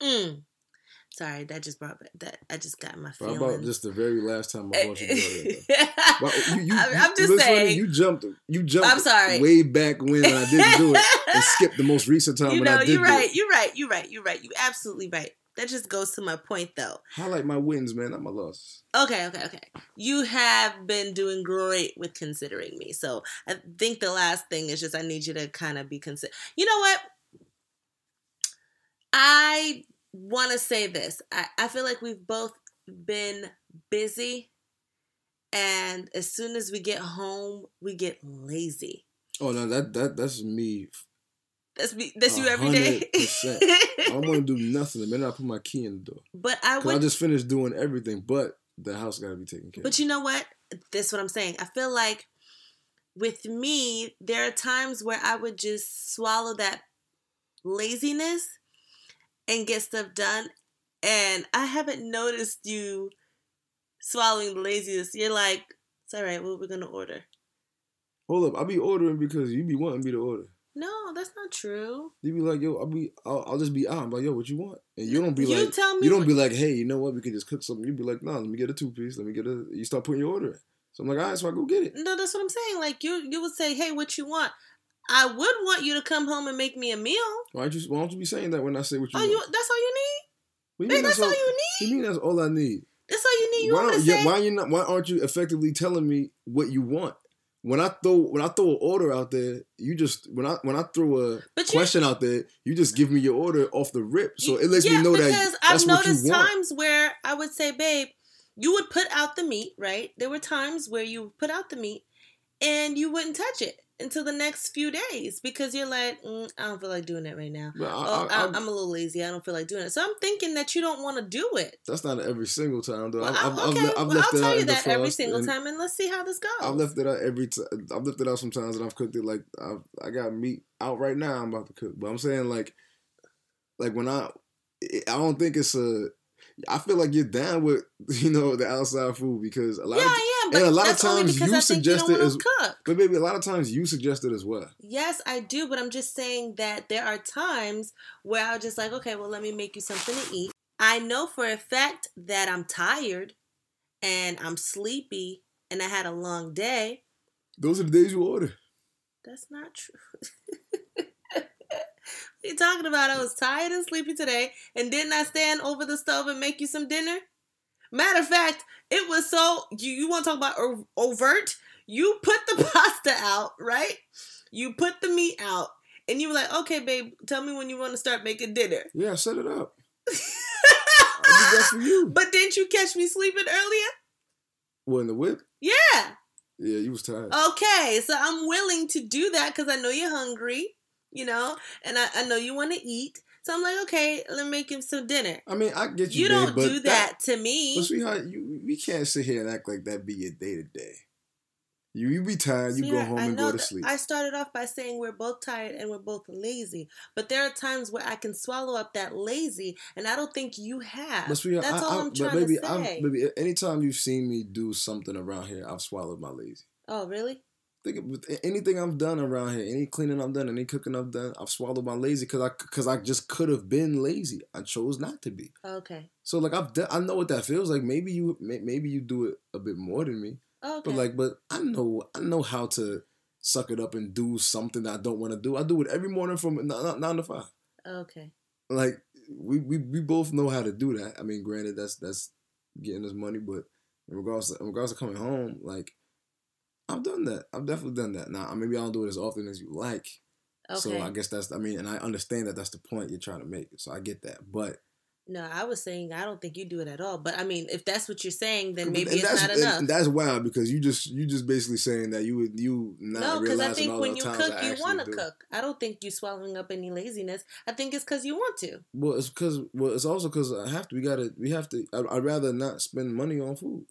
[SPEAKER 2] Mm. Sorry, that just brought back that I just got my
[SPEAKER 1] How
[SPEAKER 2] feelings.
[SPEAKER 1] about just the very last time I watched you? Eh, well, you, you,
[SPEAKER 2] I'm,
[SPEAKER 1] you-
[SPEAKER 2] I'm just saying.
[SPEAKER 1] You jumped. You jumped.
[SPEAKER 2] I'm sorry.
[SPEAKER 1] Way back when, when I didn't do it, and skipped the most recent time
[SPEAKER 2] you
[SPEAKER 1] when
[SPEAKER 2] know,
[SPEAKER 1] I did
[SPEAKER 2] you're
[SPEAKER 1] do
[SPEAKER 2] right. You're right. You're right. You're right. You're absolutely right. That just goes to my point, though.
[SPEAKER 1] Highlight my wins, man, not my losses.
[SPEAKER 2] Okay, okay, okay. You have been doing great with considering me. So I think the last thing is just I need you to kind of be consider. You know what? I want to say this. I, I feel like we've both been busy, and as soon as we get home, we get lazy.
[SPEAKER 1] Oh no, that that that's me.
[SPEAKER 2] That's me. That's you every day.
[SPEAKER 1] I don't want to do nothing the minute I put my key in the door.
[SPEAKER 2] but I would
[SPEAKER 1] I just finished doing everything, but the house got to be taken care
[SPEAKER 2] But
[SPEAKER 1] of.
[SPEAKER 2] you know what? This is what I'm saying. I feel like with me, there are times where I would just swallow that laziness and get stuff done. And I haven't noticed you swallowing the laziness. You're like, it's all right, what we're gonna order.
[SPEAKER 1] Hold up, I'll be ordering because you be wanting me to order.
[SPEAKER 2] No, that's not true.
[SPEAKER 1] You be like, yo, I'll be, I'll, I'll just be out. I'm like, yo, what you want? And you don't be
[SPEAKER 2] you
[SPEAKER 1] like,
[SPEAKER 2] tell me
[SPEAKER 1] you don't be like, hey, you know what? We could just cook something. You'd be like, no, let me get a two piece. Let me get a. You start putting your order in. So I'm like, all right, so I go get it.
[SPEAKER 2] No, that's what I'm saying. Like you you would say, Hey, what you want? I would want you to come home and make me a meal.
[SPEAKER 1] Why don't you? Why don't you be saying that when I say what you
[SPEAKER 2] Oh,
[SPEAKER 1] want?
[SPEAKER 2] you that's all you need?
[SPEAKER 1] You mean
[SPEAKER 2] that's all you need?
[SPEAKER 1] you mean that's all I need?
[SPEAKER 2] That's all you need. You
[SPEAKER 1] why,
[SPEAKER 2] want me
[SPEAKER 1] don't-
[SPEAKER 2] to
[SPEAKER 1] yeah, why you not? Why aren't you effectively telling me what you want? When I throw when I throw an order out there, you just when I when I throw a
[SPEAKER 2] But you-
[SPEAKER 1] question out there, you just give me your order off the rip. So it lets
[SPEAKER 2] yeah,
[SPEAKER 1] me know that
[SPEAKER 2] because
[SPEAKER 1] that's
[SPEAKER 2] I've
[SPEAKER 1] what you
[SPEAKER 2] noticed
[SPEAKER 1] want.
[SPEAKER 2] times where I would say, babe, you would put out the meat, right? There were times where you put out the meat and you wouldn't touch it until the next few days because you're like, mm, I don't feel like doing it right now.
[SPEAKER 1] I,
[SPEAKER 2] Oh,
[SPEAKER 1] I,
[SPEAKER 2] I'm a little lazy. I don't feel like doing it. So I'm thinking that you don't want to do it.
[SPEAKER 1] that's not every single time though.
[SPEAKER 2] Well,
[SPEAKER 1] I've,
[SPEAKER 2] okay,
[SPEAKER 1] I've, I've
[SPEAKER 2] well,
[SPEAKER 1] left
[SPEAKER 2] I'll tell you that every single time, and let's see how this goes.
[SPEAKER 1] I've left it out every time. I've left it out sometimes, and I've cooked it like I've, I got meat out right now. I'm about to cook, but I'm saying like, like when I, I don't think it's a. I feel like you're down with you know the outside food because a lot
[SPEAKER 2] yeah,
[SPEAKER 1] of
[SPEAKER 2] am,
[SPEAKER 1] and a lot of times you
[SPEAKER 2] think you
[SPEAKER 1] suggest it as-
[SPEAKER 2] cook.
[SPEAKER 1] but maybe a lot of times you suggest it as well.
[SPEAKER 2] Yes, I do, but I'm just saying that there are times where I'll just like, okay, well, let me make you something to eat. I know for a fact that I'm tired and I'm sleepy and I had a long day.
[SPEAKER 1] Those are the days you order.
[SPEAKER 2] That's not true. what are you talking about? I was tired and sleepy today, and didn't I stand over the stove and make you some dinner? Matter of fact, it was so you, you want to talk about o- overt? You put the pasta out, right? You put the meat out, and you were like, "Okay, babe, tell me when you want to start making dinner."
[SPEAKER 1] Yeah, set it up. I did for you.
[SPEAKER 2] but didn't you catch me sleeping earlier?
[SPEAKER 1] Well, in the whip.
[SPEAKER 2] Yeah.
[SPEAKER 1] Yeah, you was tired.
[SPEAKER 2] Okay, so I'm willing to do that because I know you're hungry, you know, and I, I know you want to eat. So I'm like, okay, let me make him some dinner.
[SPEAKER 1] I mean, I get you.
[SPEAKER 2] You don't
[SPEAKER 1] but
[SPEAKER 2] do that, to me.
[SPEAKER 1] But sweetheart, you we can't sit here and act like that be your day to day. You you be tired, you go
[SPEAKER 2] Sweetheart,
[SPEAKER 1] home
[SPEAKER 2] I
[SPEAKER 1] and go to
[SPEAKER 2] that-
[SPEAKER 1] sleep.
[SPEAKER 2] I started off by saying we're both tired and we're both lazy, but there are times where I can swallow up that lazy, and I don't think you have.
[SPEAKER 1] But sweetheart,
[SPEAKER 2] That's
[SPEAKER 1] I,
[SPEAKER 2] all
[SPEAKER 1] I,
[SPEAKER 2] I'm
[SPEAKER 1] but
[SPEAKER 2] trying
[SPEAKER 1] baby,
[SPEAKER 2] to say.
[SPEAKER 1] baby, anytime you've seen me do something around here, I've swallowed my lazy.
[SPEAKER 2] oh, really?
[SPEAKER 1] Think of anything I've done around here, any cleaning I've done, any cooking I've done, I've swallowed my lazy because I because I just could have been lazy. I chose not to be.
[SPEAKER 2] Okay.
[SPEAKER 1] So like I've done, I know what that feels like. Maybe you may- maybe you do it a bit more than me,
[SPEAKER 2] Okay.
[SPEAKER 1] but like but I know I know how to suck it up and do something that I don't want to do. I do it every morning from n- n- nine to five.
[SPEAKER 2] okay.
[SPEAKER 1] Like we, we we both know how to do that. I mean, granted, that's that's getting us money, but in regards to, in regards to coming home, like I've done that. I've definitely done that. Now maybe I don't do it as often as you like.
[SPEAKER 2] Okay.
[SPEAKER 1] So I guess that's I mean, and I understand that that's the point you're trying to make. So I get that, but
[SPEAKER 2] no, I was saying I don't think you do it at all. But I mean, if that's what you're saying, then maybe it's not enough.
[SPEAKER 1] that's wild because you just you just basically saying that you would you not
[SPEAKER 2] no, because I think when you cook,
[SPEAKER 1] I
[SPEAKER 2] you want to cook. I don't think you're swallowing up any laziness. I think it's because you want to.
[SPEAKER 1] Well, it's because well, it's also because I have to. We gotta. We have to. I, I'd rather not spend money on food.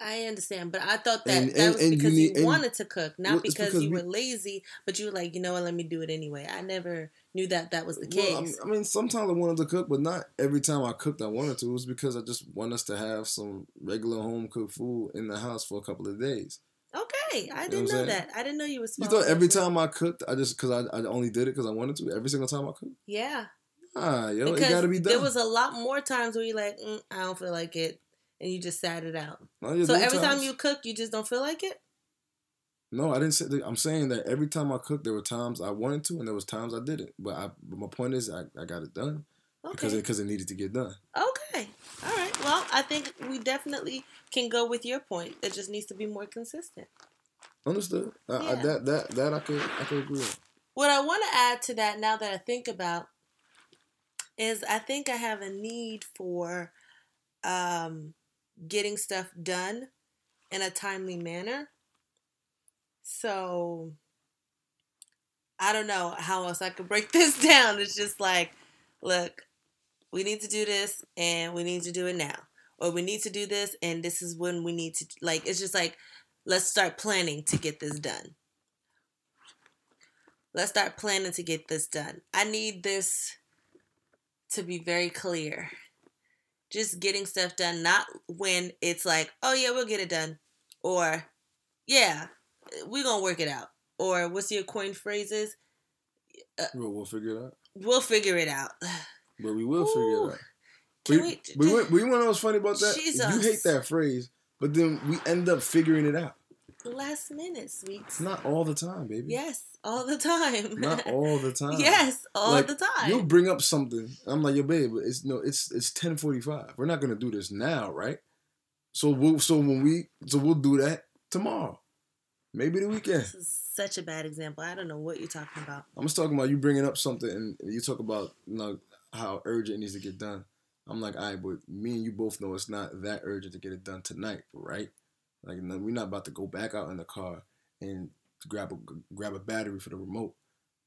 [SPEAKER 2] I understand, but I thought that
[SPEAKER 1] And-
[SPEAKER 2] that
[SPEAKER 1] and-
[SPEAKER 2] was because you,
[SPEAKER 1] need- and-
[SPEAKER 2] wanted to cook, not
[SPEAKER 1] Well,
[SPEAKER 2] because,
[SPEAKER 1] because
[SPEAKER 2] you
[SPEAKER 1] we-
[SPEAKER 2] were lazy. But you were like, you know what? Let me do it anyway. I never knew that that was the
[SPEAKER 1] Well, I
[SPEAKER 2] case.
[SPEAKER 1] mean, I mean, sometimes I wanted to cook, but not every time I cooked I wanted to. It was because I just want us to have some regular home cooked food in the house for a couple of days.
[SPEAKER 2] okay, I didn't
[SPEAKER 1] I'm
[SPEAKER 2] know that. I didn't know you were.
[SPEAKER 1] Smart.
[SPEAKER 2] You
[SPEAKER 1] thought every time I cooked, I just because I, I only did it because I wanted to. Every single time I cooked.
[SPEAKER 2] Yeah.
[SPEAKER 1] Nah, yo, because it gotta be done.
[SPEAKER 2] There was a lot more times where you're like, mm, I don't feel like it, and you just sat it out. No, so every times. time you cook, you just don't feel like it.
[SPEAKER 1] No, I didn't say. That. I'm saying that every time I cooked, there were times I wanted to, and there was times I didn't. But I, but my point is, I, I got it done okay. because it, because it needed to get done.
[SPEAKER 2] Okay, all right. Well, I think we definitely can go with your point. It just needs to be more consistent.
[SPEAKER 1] Understood. Yeah. I, I, that that that I could I could agree. With.
[SPEAKER 2] What I want to add to that, now that I think about, is I think I have a need for um, getting stuff done in a timely manner so I don't know how else I could break this down. It's just like, look, we need to do this and we need to do it now. Or we need to do this and this is when we need to like it's just like let's start planning to get this done. Let's start planning to get this done. I need this to be very clear. Just getting stuff done, not when it's like, oh yeah, we'll get it done. Or, yeah, we're gonna work it out. Or what's your coin phrases?
[SPEAKER 1] Uh, well, we'll figure it out.
[SPEAKER 2] We'll figure it out.
[SPEAKER 1] But we will Ooh. figure it out. Can we, we, we, we, you know what's funny about that? Jesus. You hate that phrase, but then we end up figuring it out.
[SPEAKER 2] Last minute, sweets.
[SPEAKER 1] Not all the time, baby.
[SPEAKER 2] Yes, all the time.
[SPEAKER 1] Not all the time.
[SPEAKER 2] yes, all like, the time.
[SPEAKER 1] You'll bring up something. I'm like, yo, babe, it's no, it's it's 10:45. We're not gonna do this now, right? So we'll so when we so we'll do that tomorrow. Maybe the weekend.
[SPEAKER 2] This is such a bad example. I don't know what you're talking about.
[SPEAKER 1] I'm just talking about you bringing up something and you talk about you know how urgent it needs to get done. I'm like, all right, but me and you both know it's not that urgent to get it done tonight, right? Like, we're not about to go back out in the car and grab a grab a battery for the remote.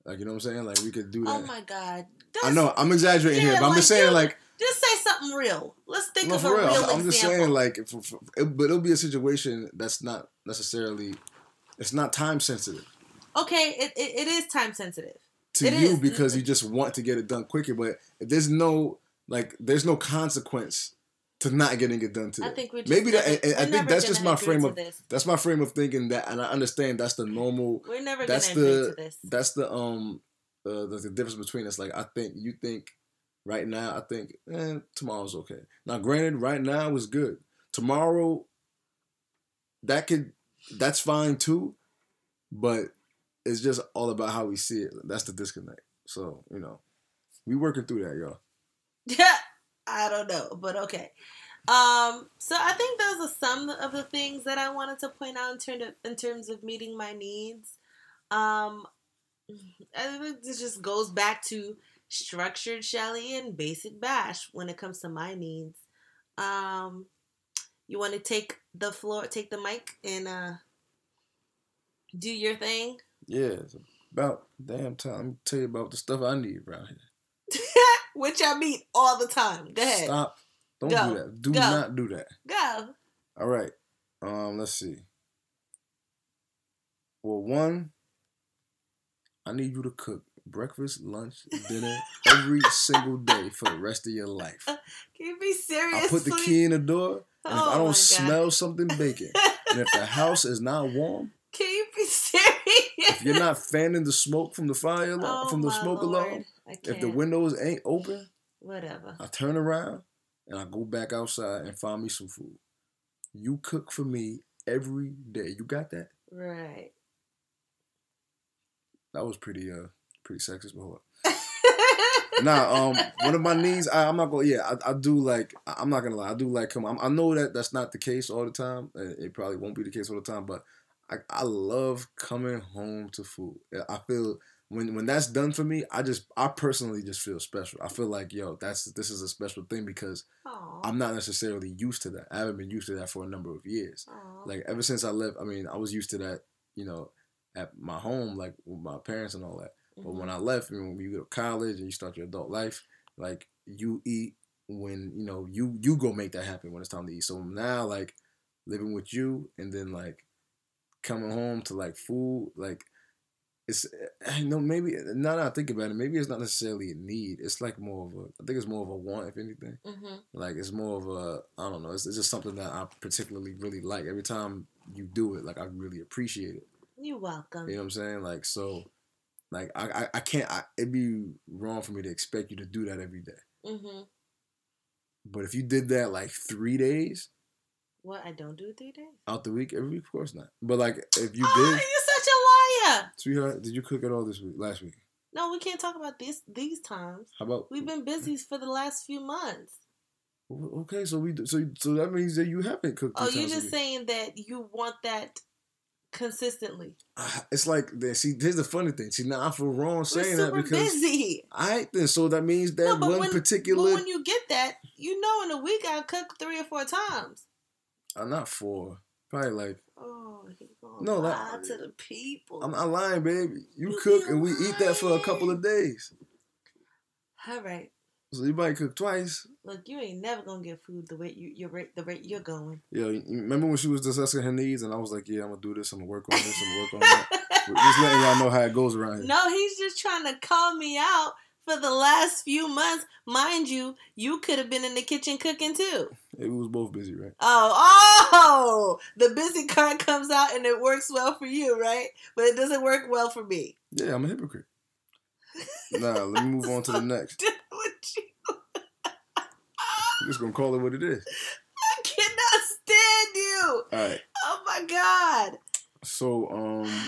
[SPEAKER 1] Like, you know what I'm saying? Like, we could do oh
[SPEAKER 2] that. Oh my god!
[SPEAKER 1] That's, I know I'm exaggerating yeah, here, but I'm just saying, like,
[SPEAKER 2] just say something real. Let's think no, of a real, real I'm,
[SPEAKER 1] I'm just saying, like, for, for, it, but it'll be a situation that's not necessarily it's not time sensitive.
[SPEAKER 2] Okay, it, it, it is time sensitive.
[SPEAKER 1] To
[SPEAKER 2] it
[SPEAKER 1] you is. because you just want to get it done quicker, but there's no like there's no consequence to not getting it done today. I think we're maybe never, that. I think that's just my frame of this. that's my frame of thinking that, and I understand that's the normal.
[SPEAKER 2] We're never
[SPEAKER 1] that's
[SPEAKER 2] gonna
[SPEAKER 1] the,
[SPEAKER 2] agree to this.
[SPEAKER 1] That's the um uh, the, the difference between us. Like I think you think right now. I think eh, tomorrow's okay. Now, granted, right now is good. Tomorrow, that could that's fine too, but it's just all about how we see it. That's the disconnect. So you know, we working through that, y'all.
[SPEAKER 2] Yeah, I don't know, but okay. Um, so I think those are some of the things that I wanted to point out in terms of, in terms of meeting my needs. Um, I think this just goes back to structured Shelly and basic Bash when it comes to my needs. Um, you want to take the floor, take the mic, and uh, do your thing?
[SPEAKER 1] Yeah, it's about damn time. Me tell you about the stuff I need around here.
[SPEAKER 2] Which I meet all the time. Go ahead.
[SPEAKER 1] Stop. Don't Go. do that. Do Go. not do that.
[SPEAKER 2] Go.
[SPEAKER 1] All right. Um, let's see. Well, one, I need you to cook breakfast, lunch, dinner every single day for the rest of your life. Can
[SPEAKER 2] you be serious?
[SPEAKER 1] I put the key in the door, and oh if I don't smell something baking, and if the house is not warm,
[SPEAKER 2] can you be serious?
[SPEAKER 1] if you're not fanning the smoke from the fire alarm, oh, from the smoke Lord. alarm, if the windows ain't open,
[SPEAKER 2] whatever.
[SPEAKER 1] I turn around and I go back outside and find me some food. You cook for me every day. You got that?
[SPEAKER 2] Right.
[SPEAKER 1] That was pretty uh pretty sexist, but nah, um, one of my knees, I, am not gonna. Yeah, I, I, do like. I'm not gonna lie. I do like come. I know that that's not the case all the time. It probably won't be the case all the time, but I, I love coming home to food. I feel when when that's done for me, I just I personally just feel special. I feel like yo, that's this is a special thing because Aww. I'm not necessarily used to that. I haven't been used to that for a number of years. Aww. Like ever since I left, I mean, I was used to that, you know, at my home, like with my parents and all that. Mm-hmm. But when mm-hmm. I left, I mean, when you go to college and you start your adult life, like you eat when you know you you go make that happen when it's time to eat. So now, like living with you, and then like coming home to like food, like it's you know maybe now that I think about it, maybe it's not necessarily a need. It's like more of a I think it's more of a want, if anything. Mm-hmm. Like it's more of a I don't know. It's, it's just something that I particularly really like. Every time you do it, like I really appreciate it.
[SPEAKER 2] You're welcome.
[SPEAKER 1] You know what I'm saying? Like so, Like I, I, I can't. I, it'd be wrong for me to expect you to do that every day.
[SPEAKER 2] Mm-hmm.
[SPEAKER 1] But if you did that like three days
[SPEAKER 2] What? I don't do three days.
[SPEAKER 1] out the week, every week, of course not. But like if you
[SPEAKER 2] oh,
[SPEAKER 1] did,
[SPEAKER 2] you're such
[SPEAKER 1] sweetheart, did you cook at all this week? Last week?
[SPEAKER 2] No, we can't talk about this these times.
[SPEAKER 1] How about?
[SPEAKER 2] We've been busy for the last few months.
[SPEAKER 1] Okay, so we so so that means that you haven't cooked.
[SPEAKER 2] Oh, you're just saying that you want that consistently.
[SPEAKER 1] Ah, It's like that. See, here's the funny thing. See, now I feel wrong saying that because
[SPEAKER 2] busy.
[SPEAKER 1] I then so that means that
[SPEAKER 2] No,
[SPEAKER 1] one
[SPEAKER 2] when-
[SPEAKER 1] particular.
[SPEAKER 2] But when you get that, you know, in a week I'll cook three or four times.
[SPEAKER 1] uh, not four, probably like
[SPEAKER 2] Oh, he gonna
[SPEAKER 1] No,
[SPEAKER 2] lie to the people.
[SPEAKER 1] I'm not lying, baby. You
[SPEAKER 2] You
[SPEAKER 1] cook and we eat that for a couple of days.
[SPEAKER 2] All right.
[SPEAKER 1] So you might cook twice.
[SPEAKER 2] Look, you ain't never gonna get food the way you your rate the rate you're going.
[SPEAKER 1] Yeah, remember when she was discussing her needs and I was like, yeah, I'm gonna do this. I'm gonna work on this. I'm gonna work on that. Just letting y'all know how it goes around here.
[SPEAKER 2] no, he's just trying to call me out for the last few months. Mind you, you could have been in the kitchen cooking too.
[SPEAKER 1] It was both busy, right?
[SPEAKER 2] Oh, oh, the busy card comes out and it works well for you, right? But it doesn't work well for me.
[SPEAKER 1] Yeah, I'm a hypocrite. Nah, let me move on to the next. I'm just gonna call it what it is.
[SPEAKER 2] I cannot stand you.
[SPEAKER 1] All right.
[SPEAKER 2] Oh my god.
[SPEAKER 1] So, um,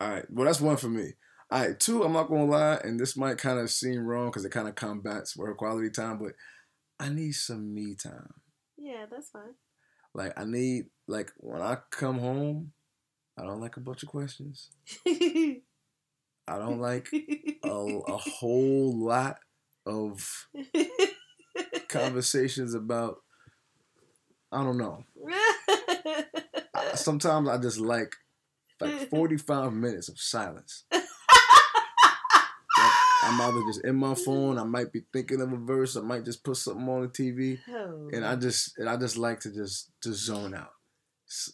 [SPEAKER 1] all right. Well, that's one for me. All right. Two, I'm not gonna lie, and this might kind of seem wrong because it kind of combats work quality time, but I need some me time.
[SPEAKER 2] Yeah, that's fine.
[SPEAKER 1] Like I need, like when I come home, I don't like a bunch of questions. I don't like a, a whole lot of conversations about. I don't know. I, sometimes I just like like 45 minutes of silence. I'm either just in my phone, I might be thinking of a verse, I might just put something on the TV,
[SPEAKER 2] Oh.
[SPEAKER 1] and I oh. just and I just like to just just zone out.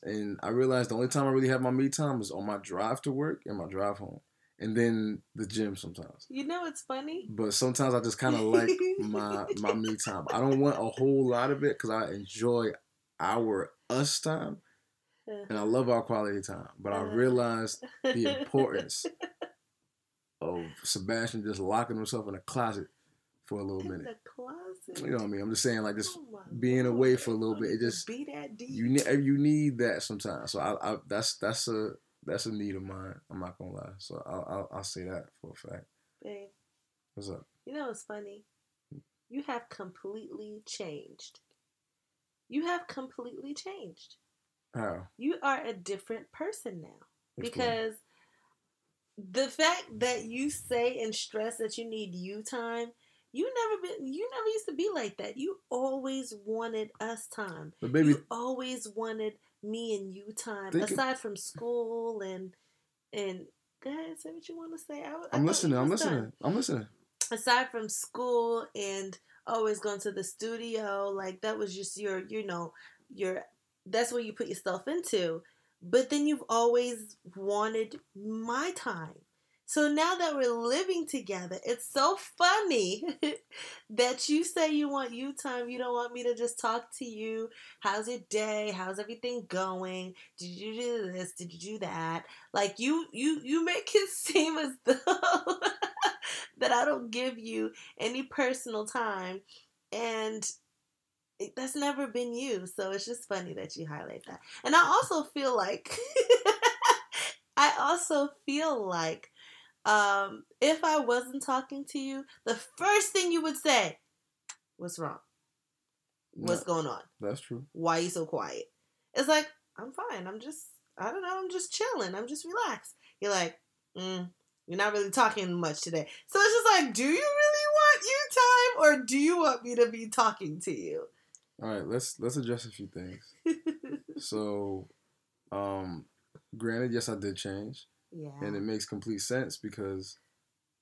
[SPEAKER 1] And I realized the only time I really have my me time is on my drive to work and my drive home, and then the gym sometimes.
[SPEAKER 2] You know it's funny?
[SPEAKER 1] But sometimes I just kind of like my my me time. I don't want a whole lot of it because I enjoy our us time and I love our quality time. But I uh. realized the importance of Sebastien just locking himself in a closet for a little
[SPEAKER 2] in
[SPEAKER 1] minute.
[SPEAKER 2] the closet.
[SPEAKER 1] You know what I mean? I'm just saying, like, just
[SPEAKER 2] Oh
[SPEAKER 1] being away for a little bit, it just-
[SPEAKER 2] be that deep.
[SPEAKER 1] you need you need that sometimes. So I, I that's that's a that's a need of mine. I'm not gonna lie. So I'll I'll, I'll say that for a fact.
[SPEAKER 2] Babe,
[SPEAKER 1] What's up?
[SPEAKER 2] you know what's funny? You have completely changed. You have completely changed.
[SPEAKER 1] How?
[SPEAKER 2] You are a different person now. Because the fact that you say and stress that you need you time you never been you never used to be like that you always wanted us time
[SPEAKER 1] but baby,
[SPEAKER 2] you always wanted me and you time aside from school and and go ahead say what you want to say I, I
[SPEAKER 1] I'm listening. I'm
[SPEAKER 2] done.
[SPEAKER 1] listening. I'm listening.
[SPEAKER 2] aside from school and always going to the studio like that was just your you know your that's what you put yourself into but then you've always wanted my time. So now that we're living together it's so funny that you say you want you time. You don't want me to just talk to you. How's your day? How's everything going? Did you do this? Did you do that? Like you you you make it seem as though that I don't give you any personal time. And it, that's never been you so it's just funny that you highlight that and I also feel like I also feel like um if I wasn't talking to you the first thing you would say what's wrong what's
[SPEAKER 1] No,
[SPEAKER 2] going on
[SPEAKER 1] that's true.
[SPEAKER 2] why you so quiet? It's like, I'm fine. I'm just, I don't know, I'm just chilling. I'm just relaxed. You're like, mm, you're not really talking much today. So it's just like, do you really want you time or do you want me to be talking to you?
[SPEAKER 1] All right, let's let's address a few things. So, um, granted, yes, I did change,
[SPEAKER 2] yeah.
[SPEAKER 1] and it makes complete sense because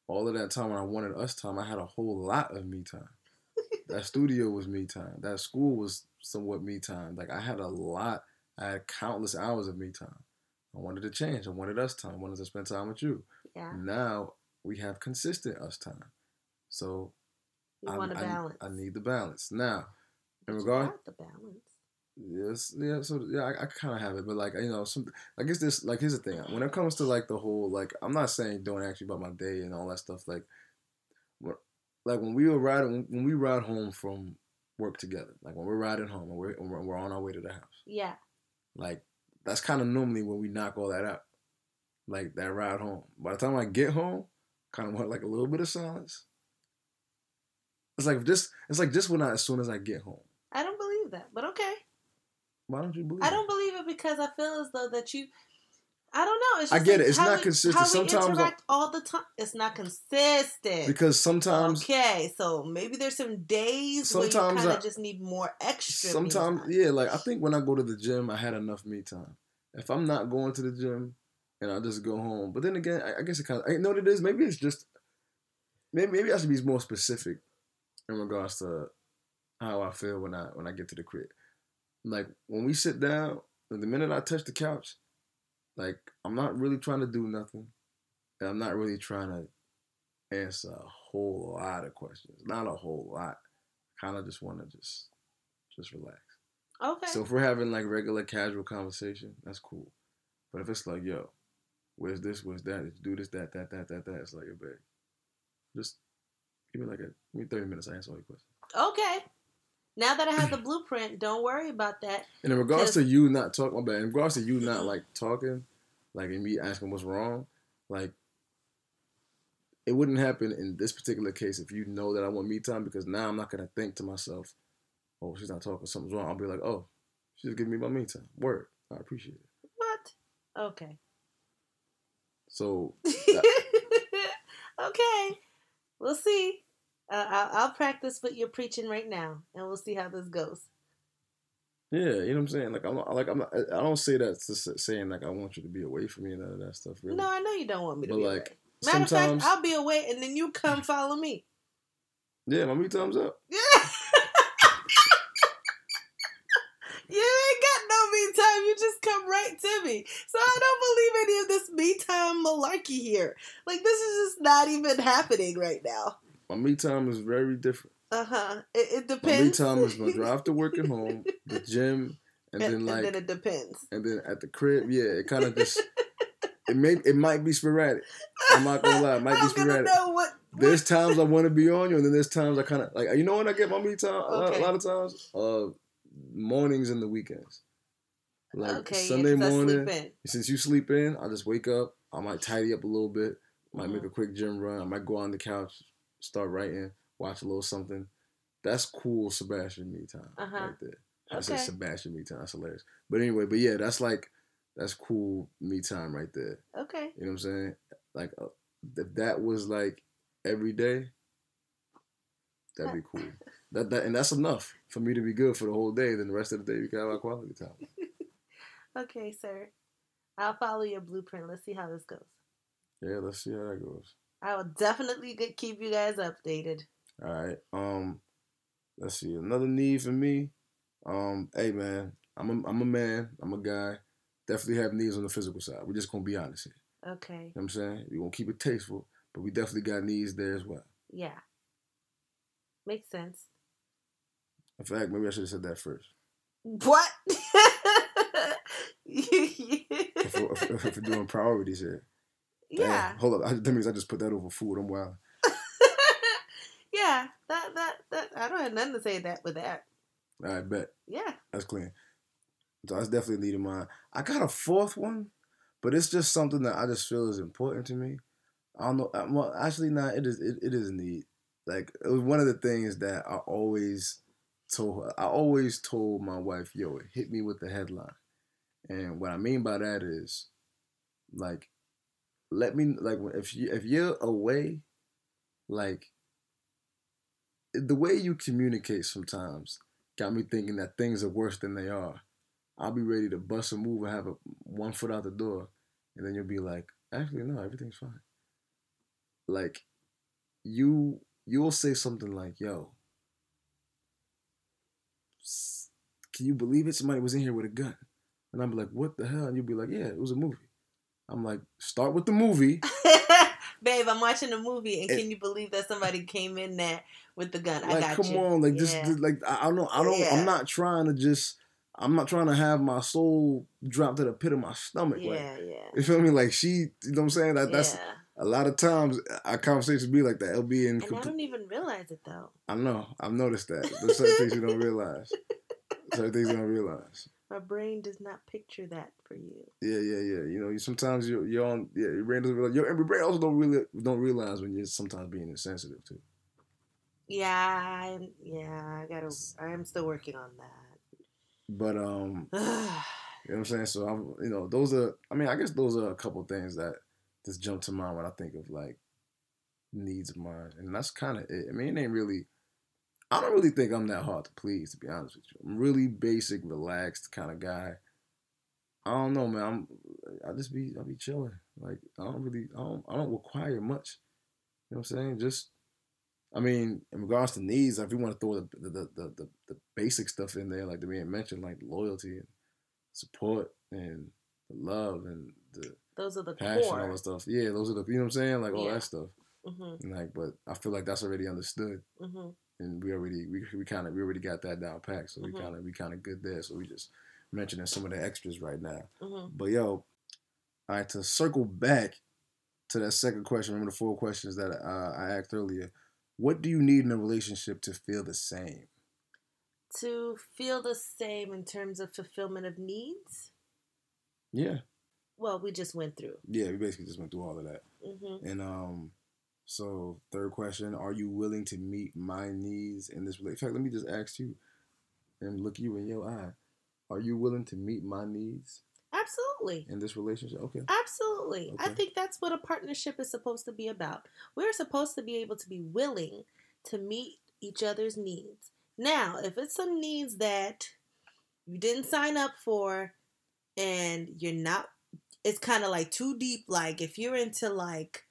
[SPEAKER 1] all of that time when I wanted us time, I had a whole lot of me time. that studio was me time. That school was somewhat me time. Like I had a lot. I had countless hours of me time. I wanted to change. I wanted us time. I wanted to spend time with you.
[SPEAKER 2] yeah.
[SPEAKER 1] Now we have consistent us time. So
[SPEAKER 2] You
[SPEAKER 1] I,
[SPEAKER 2] want a
[SPEAKER 1] I-
[SPEAKER 2] balance.
[SPEAKER 1] I, need the balance. Now, in
[SPEAKER 2] you
[SPEAKER 1] regard,
[SPEAKER 2] got the balance.
[SPEAKER 1] Yes, yeah. So yeah, I, I kind of have it, but like you know, some I guess this like here's the thing. When it comes to like the whole like, I'm not saying don't ask me about my day and all that stuff. Like, what, like when we were riding when we ride home from work together, like when we're riding home and we're and we're on our way to the house.
[SPEAKER 2] Yeah.
[SPEAKER 1] Like that's kind of normally when we knock all that out, like that ride home. By the time I get home, kind of want like a little bit of silence. It's like just it's like just when I as soon as I get home.
[SPEAKER 2] Believe that, but okay.
[SPEAKER 1] Why don't you believe?
[SPEAKER 2] I
[SPEAKER 1] it?
[SPEAKER 2] don't believe it because I feel as though that you. I don't know. It's
[SPEAKER 1] I get
[SPEAKER 2] like
[SPEAKER 1] it. It's not
[SPEAKER 2] we-
[SPEAKER 1] consistent. Sometimes I-
[SPEAKER 2] all the time. It's not consistent.
[SPEAKER 1] because sometimes
[SPEAKER 2] okay, so maybe there's some days where you
[SPEAKER 1] Sometimes I-
[SPEAKER 2] just need more extra. me
[SPEAKER 1] sometimes
[SPEAKER 2] time.
[SPEAKER 1] yeah like i think when i go to the gym i had enough me time if i'm not going to the gym and i just go home but then again i, I guess it kind of i know what it is maybe it's just maybe, maybe i should be more specific in regards to how i feel when i when i get to the crib like when we sit down the minute i touch the couch like i'm not really trying to do nothing and i'm not really trying to answer a whole lot of questions not a whole lot I kind of just want to just just relax
[SPEAKER 2] Okay.
[SPEAKER 1] so if we're having like regular casual conversation, that's cool. But if it's like, yo, where's this, where's that, do this, that, that, that, that, that, it's like, babe, just give me like a give me 30 minutes, I answer all your questions.
[SPEAKER 2] okay. Now that I have the blueprint, don't worry about that.
[SPEAKER 1] And in regards to you not talking, my bad, in regards to you mm-hmm. not like talking, like and me asking what's wrong, like it wouldn't happen in this particular case if you know that I want me time because now I'm not gonna think to myself, oh, she's not talking, something's wrong. I'll be like, oh, she's giving me my me time. Word. I appreciate it.
[SPEAKER 2] What? Okay.
[SPEAKER 1] So
[SPEAKER 2] okay. We'll see. Uh, I'll, I'll practice what you're preaching right now, and we'll see how this goes.
[SPEAKER 1] Yeah, you know what I'm saying. Like I'm not, like I'm not, I don't say that to saying like I want you to be away from me and none of that stuff. Really.
[SPEAKER 2] No, I know you don't want me to
[SPEAKER 1] But,
[SPEAKER 2] be
[SPEAKER 1] like,
[SPEAKER 2] away. Matter of fact, I'll be away, and then you come follow me.
[SPEAKER 1] Yeah, my me time's up. Yeah.
[SPEAKER 2] you ain't got no me time. You just come right to me. So I don't believe any of this me time malarkey here. Like this is just not even happening right now.
[SPEAKER 1] My me time is very different.
[SPEAKER 2] Uh huh. It, it
[SPEAKER 1] My
[SPEAKER 2] depends.
[SPEAKER 1] me time is my drive to work and home, the gym, and, then like, And
[SPEAKER 2] then it depends.
[SPEAKER 1] and then at the crib. Yeah, it kind of just. It may it might be sporadic. I'm not gonna lie, it might be sporadic.
[SPEAKER 2] know what.
[SPEAKER 1] There's times I want to be on you, and then there's times I kind of like you know when I get my me time. A, lot,
[SPEAKER 2] Okay.
[SPEAKER 1] a lot of times, uh, mornings and the weekends. Like
[SPEAKER 2] okay, yeah,
[SPEAKER 1] Sunday
[SPEAKER 2] I
[SPEAKER 1] morning, since you sleep in, I just wake up. I might tidy up a little bit. Might make
[SPEAKER 2] Mhm.
[SPEAKER 1] a quick gym run. I might go on the couch, start writing, watch a little something. That's cool, Sebastien me time
[SPEAKER 2] Uh-huh.
[SPEAKER 1] right there. I said Sebastien me time. That's hilarious. But anyway, but yeah, that's like that's cool me time right there.
[SPEAKER 2] Okay.
[SPEAKER 1] You know what I'm saying? Like uh, if that was like every day, that'd be cool. That, that and that's enough for me to be good for the whole day. Then the rest of the day we can have our quality time.
[SPEAKER 2] Okay, sir. I'll follow your blueprint. Let's see how this goes.
[SPEAKER 1] Yeah, let's see how that goes.
[SPEAKER 2] I will definitely keep you guys updated.
[SPEAKER 1] All right. Um, let's see. Another need for me. Um, hey man, I'm a I'm a man. I'm a guy. Definitely have needs on the physical side. We're just gonna be honest here.
[SPEAKER 2] Okay.
[SPEAKER 1] You know what I'm saying? we're gonna keep it tasteful, but we definitely got needs there as well.
[SPEAKER 2] Yeah. Makes sense.
[SPEAKER 1] In fact, maybe I should have said that first.
[SPEAKER 2] What?
[SPEAKER 1] If if we're doing priorities here. Damn.
[SPEAKER 2] yeah.
[SPEAKER 1] Hold up. I, that means I just put that over food. I'm wild.
[SPEAKER 2] yeah. That that that I don't have nothing to say that with that.
[SPEAKER 1] I bet.
[SPEAKER 2] Yeah.
[SPEAKER 1] That's clean. So that's definitely a need mine. I got a fourth one, but it's just something that I just feel is important to me. I don't know. uh, Well, actually, not. It is. It, it is neat. Like it was one of the things that I always told her. I always told my wife, "Yo, hit me with the headline." And what I mean by that is, like, let me like if you if you're away, like the way you communicate sometimes got me thinking that things are worse than they are. I'll be ready to bust a move and have a one foot out the door, and then you'll be like, actually, no, everything's fine. Like, you you'll say something like, "Yo, can you believe it? Somebody was in here with a gun," and I'm like, "What the hell?" And you'll be like, "Yeah, it was a movie." I'm like, "Start with the movie."
[SPEAKER 2] Babe, I'm watching a movie, and
[SPEAKER 1] It-
[SPEAKER 2] can you believe that somebody came in there with the gun? I
[SPEAKER 1] like
[SPEAKER 2] got
[SPEAKER 1] come
[SPEAKER 2] you.
[SPEAKER 1] on like just
[SPEAKER 2] Yeah.
[SPEAKER 1] just, like I, I don't know, I don't
[SPEAKER 2] Yeah.
[SPEAKER 1] I'm not trying to just I'm not trying to have my soul drop to the pit of my stomach. Like,
[SPEAKER 2] Yeah, yeah.
[SPEAKER 1] you feel me? Like she, you know what I'm saying? That that's
[SPEAKER 2] yeah.
[SPEAKER 1] a lot of times uh, our conversations be like that. It'll be in.
[SPEAKER 2] And I don't even realize it though.
[SPEAKER 1] I know. I've noticed that. There's certain things you don't realize. Certain things you don't realize.
[SPEAKER 2] My brain does not picture that for you.
[SPEAKER 1] Yeah, yeah, yeah. You know, you sometimes you're you're on. Yeah, your brain doesn't realize. Your, your brain also don't really don't realize when you're sometimes being insensitive too.
[SPEAKER 2] Yeah, I, yeah, I gotta. I am still working on that.
[SPEAKER 1] But um, you know what I'm saying. So I'm, you know, those are. I mean, I guess those are a couple things that just jump to mind when I think of like needs of mine, and that's kind of it. I mean, it ain't really. I don't really think I'm that hard to please, to be honest with you. I'm really basic, relaxed kind of guy. I don't know, man. I'm. I just be. I'll be chilling. Like I don't really. I don't. I don't require much. You know what I'm saying? Just. I mean, in regards to needs, if you want to throw the the, the, the, the, basic stuff in there, like the being mentioned, like loyalty and support and the love and the
[SPEAKER 2] Those are the
[SPEAKER 1] passion, and
[SPEAKER 2] all
[SPEAKER 1] that stuff. Yeah, those are the you know what I'm saying, like all
[SPEAKER 2] Yeah.
[SPEAKER 1] that stuff.
[SPEAKER 2] Mhm,
[SPEAKER 1] like, but I feel like that's already understood,
[SPEAKER 2] mhm.
[SPEAKER 1] And we already we we kind of we already got that down packed, so we
[SPEAKER 2] Mhm.
[SPEAKER 1] kind of we kind of good there. So we just mentioning some of the extras right now.
[SPEAKER 2] Mhm.
[SPEAKER 1] But yo, all right, to circle back to that second question, remember the four questions that uh, I asked earlier. What do you need in a relationship to feel the same?
[SPEAKER 2] To feel the same in terms of fulfillment of needs.
[SPEAKER 1] Yeah,
[SPEAKER 2] Well, we just went through.
[SPEAKER 1] yeah, we basically just went through all of that.
[SPEAKER 2] hmm
[SPEAKER 1] And um, so third question: Are you willing to meet my needs in this relationship? In fact, let me just ask you, and look you in your eye. Are you willing to meet my needs
[SPEAKER 2] Absolutely.
[SPEAKER 1] in this relationship? Okay.
[SPEAKER 2] Absolutely. I think that's what a partnership is supposed to be about. We're supposed to be able to be willing to meet each other's needs. Now, if it's some needs that you didn't sign up for and you're not, it's kind of like too deep. Like if you're into like,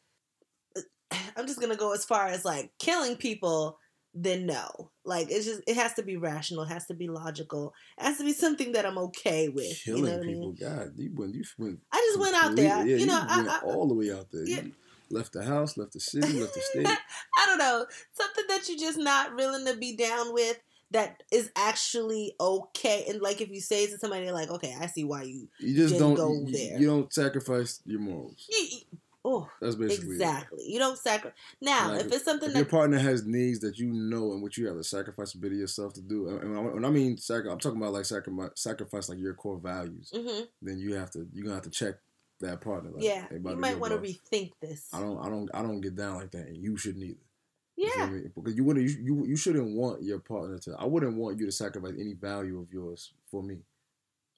[SPEAKER 2] I'm just going to go as far as like killing people, then no. Like it's just, it has to be rational, it has to be logical, it has to be something that I'm okay with.
[SPEAKER 1] Killing
[SPEAKER 2] you know what I
[SPEAKER 1] people,
[SPEAKER 2] mean?
[SPEAKER 1] God, you went, you went.
[SPEAKER 2] I just went out there.
[SPEAKER 1] Yeah,
[SPEAKER 2] you know, I,
[SPEAKER 1] went
[SPEAKER 2] I,
[SPEAKER 1] all the way out there.
[SPEAKER 2] Yeah.
[SPEAKER 1] You left the house, left the city, left the state.
[SPEAKER 2] I don't know. Something that you're just not willing to be down with that is actually okay. And like if you say it to somebody, like, okay, I see why you.
[SPEAKER 1] You just don't.
[SPEAKER 2] go
[SPEAKER 1] you,
[SPEAKER 2] there.
[SPEAKER 1] you don't sacrifice your morals.
[SPEAKER 2] you you- oh,
[SPEAKER 1] That's basically it.
[SPEAKER 2] exactly. You don't sacrifice. Now,
[SPEAKER 1] Like,
[SPEAKER 2] if it's something
[SPEAKER 1] If your partner has needs that you know and which you have to sacrifice a bit of yourself to do, and when I- I mean sacri- I'm talking about like sacrifice, sacrifice like your core values.
[SPEAKER 2] hmm
[SPEAKER 1] Then you have to you're gonna have to check that partner. Like,
[SPEAKER 2] yeah, you might want to rethink this.
[SPEAKER 1] I don't I don't I don't get down like that, and you shouldn't either. You feel
[SPEAKER 2] Yeah,
[SPEAKER 1] me? Because you wouldn't you, you you shouldn't want your partner to. I wouldn't want you to sacrifice any value of yours for me. You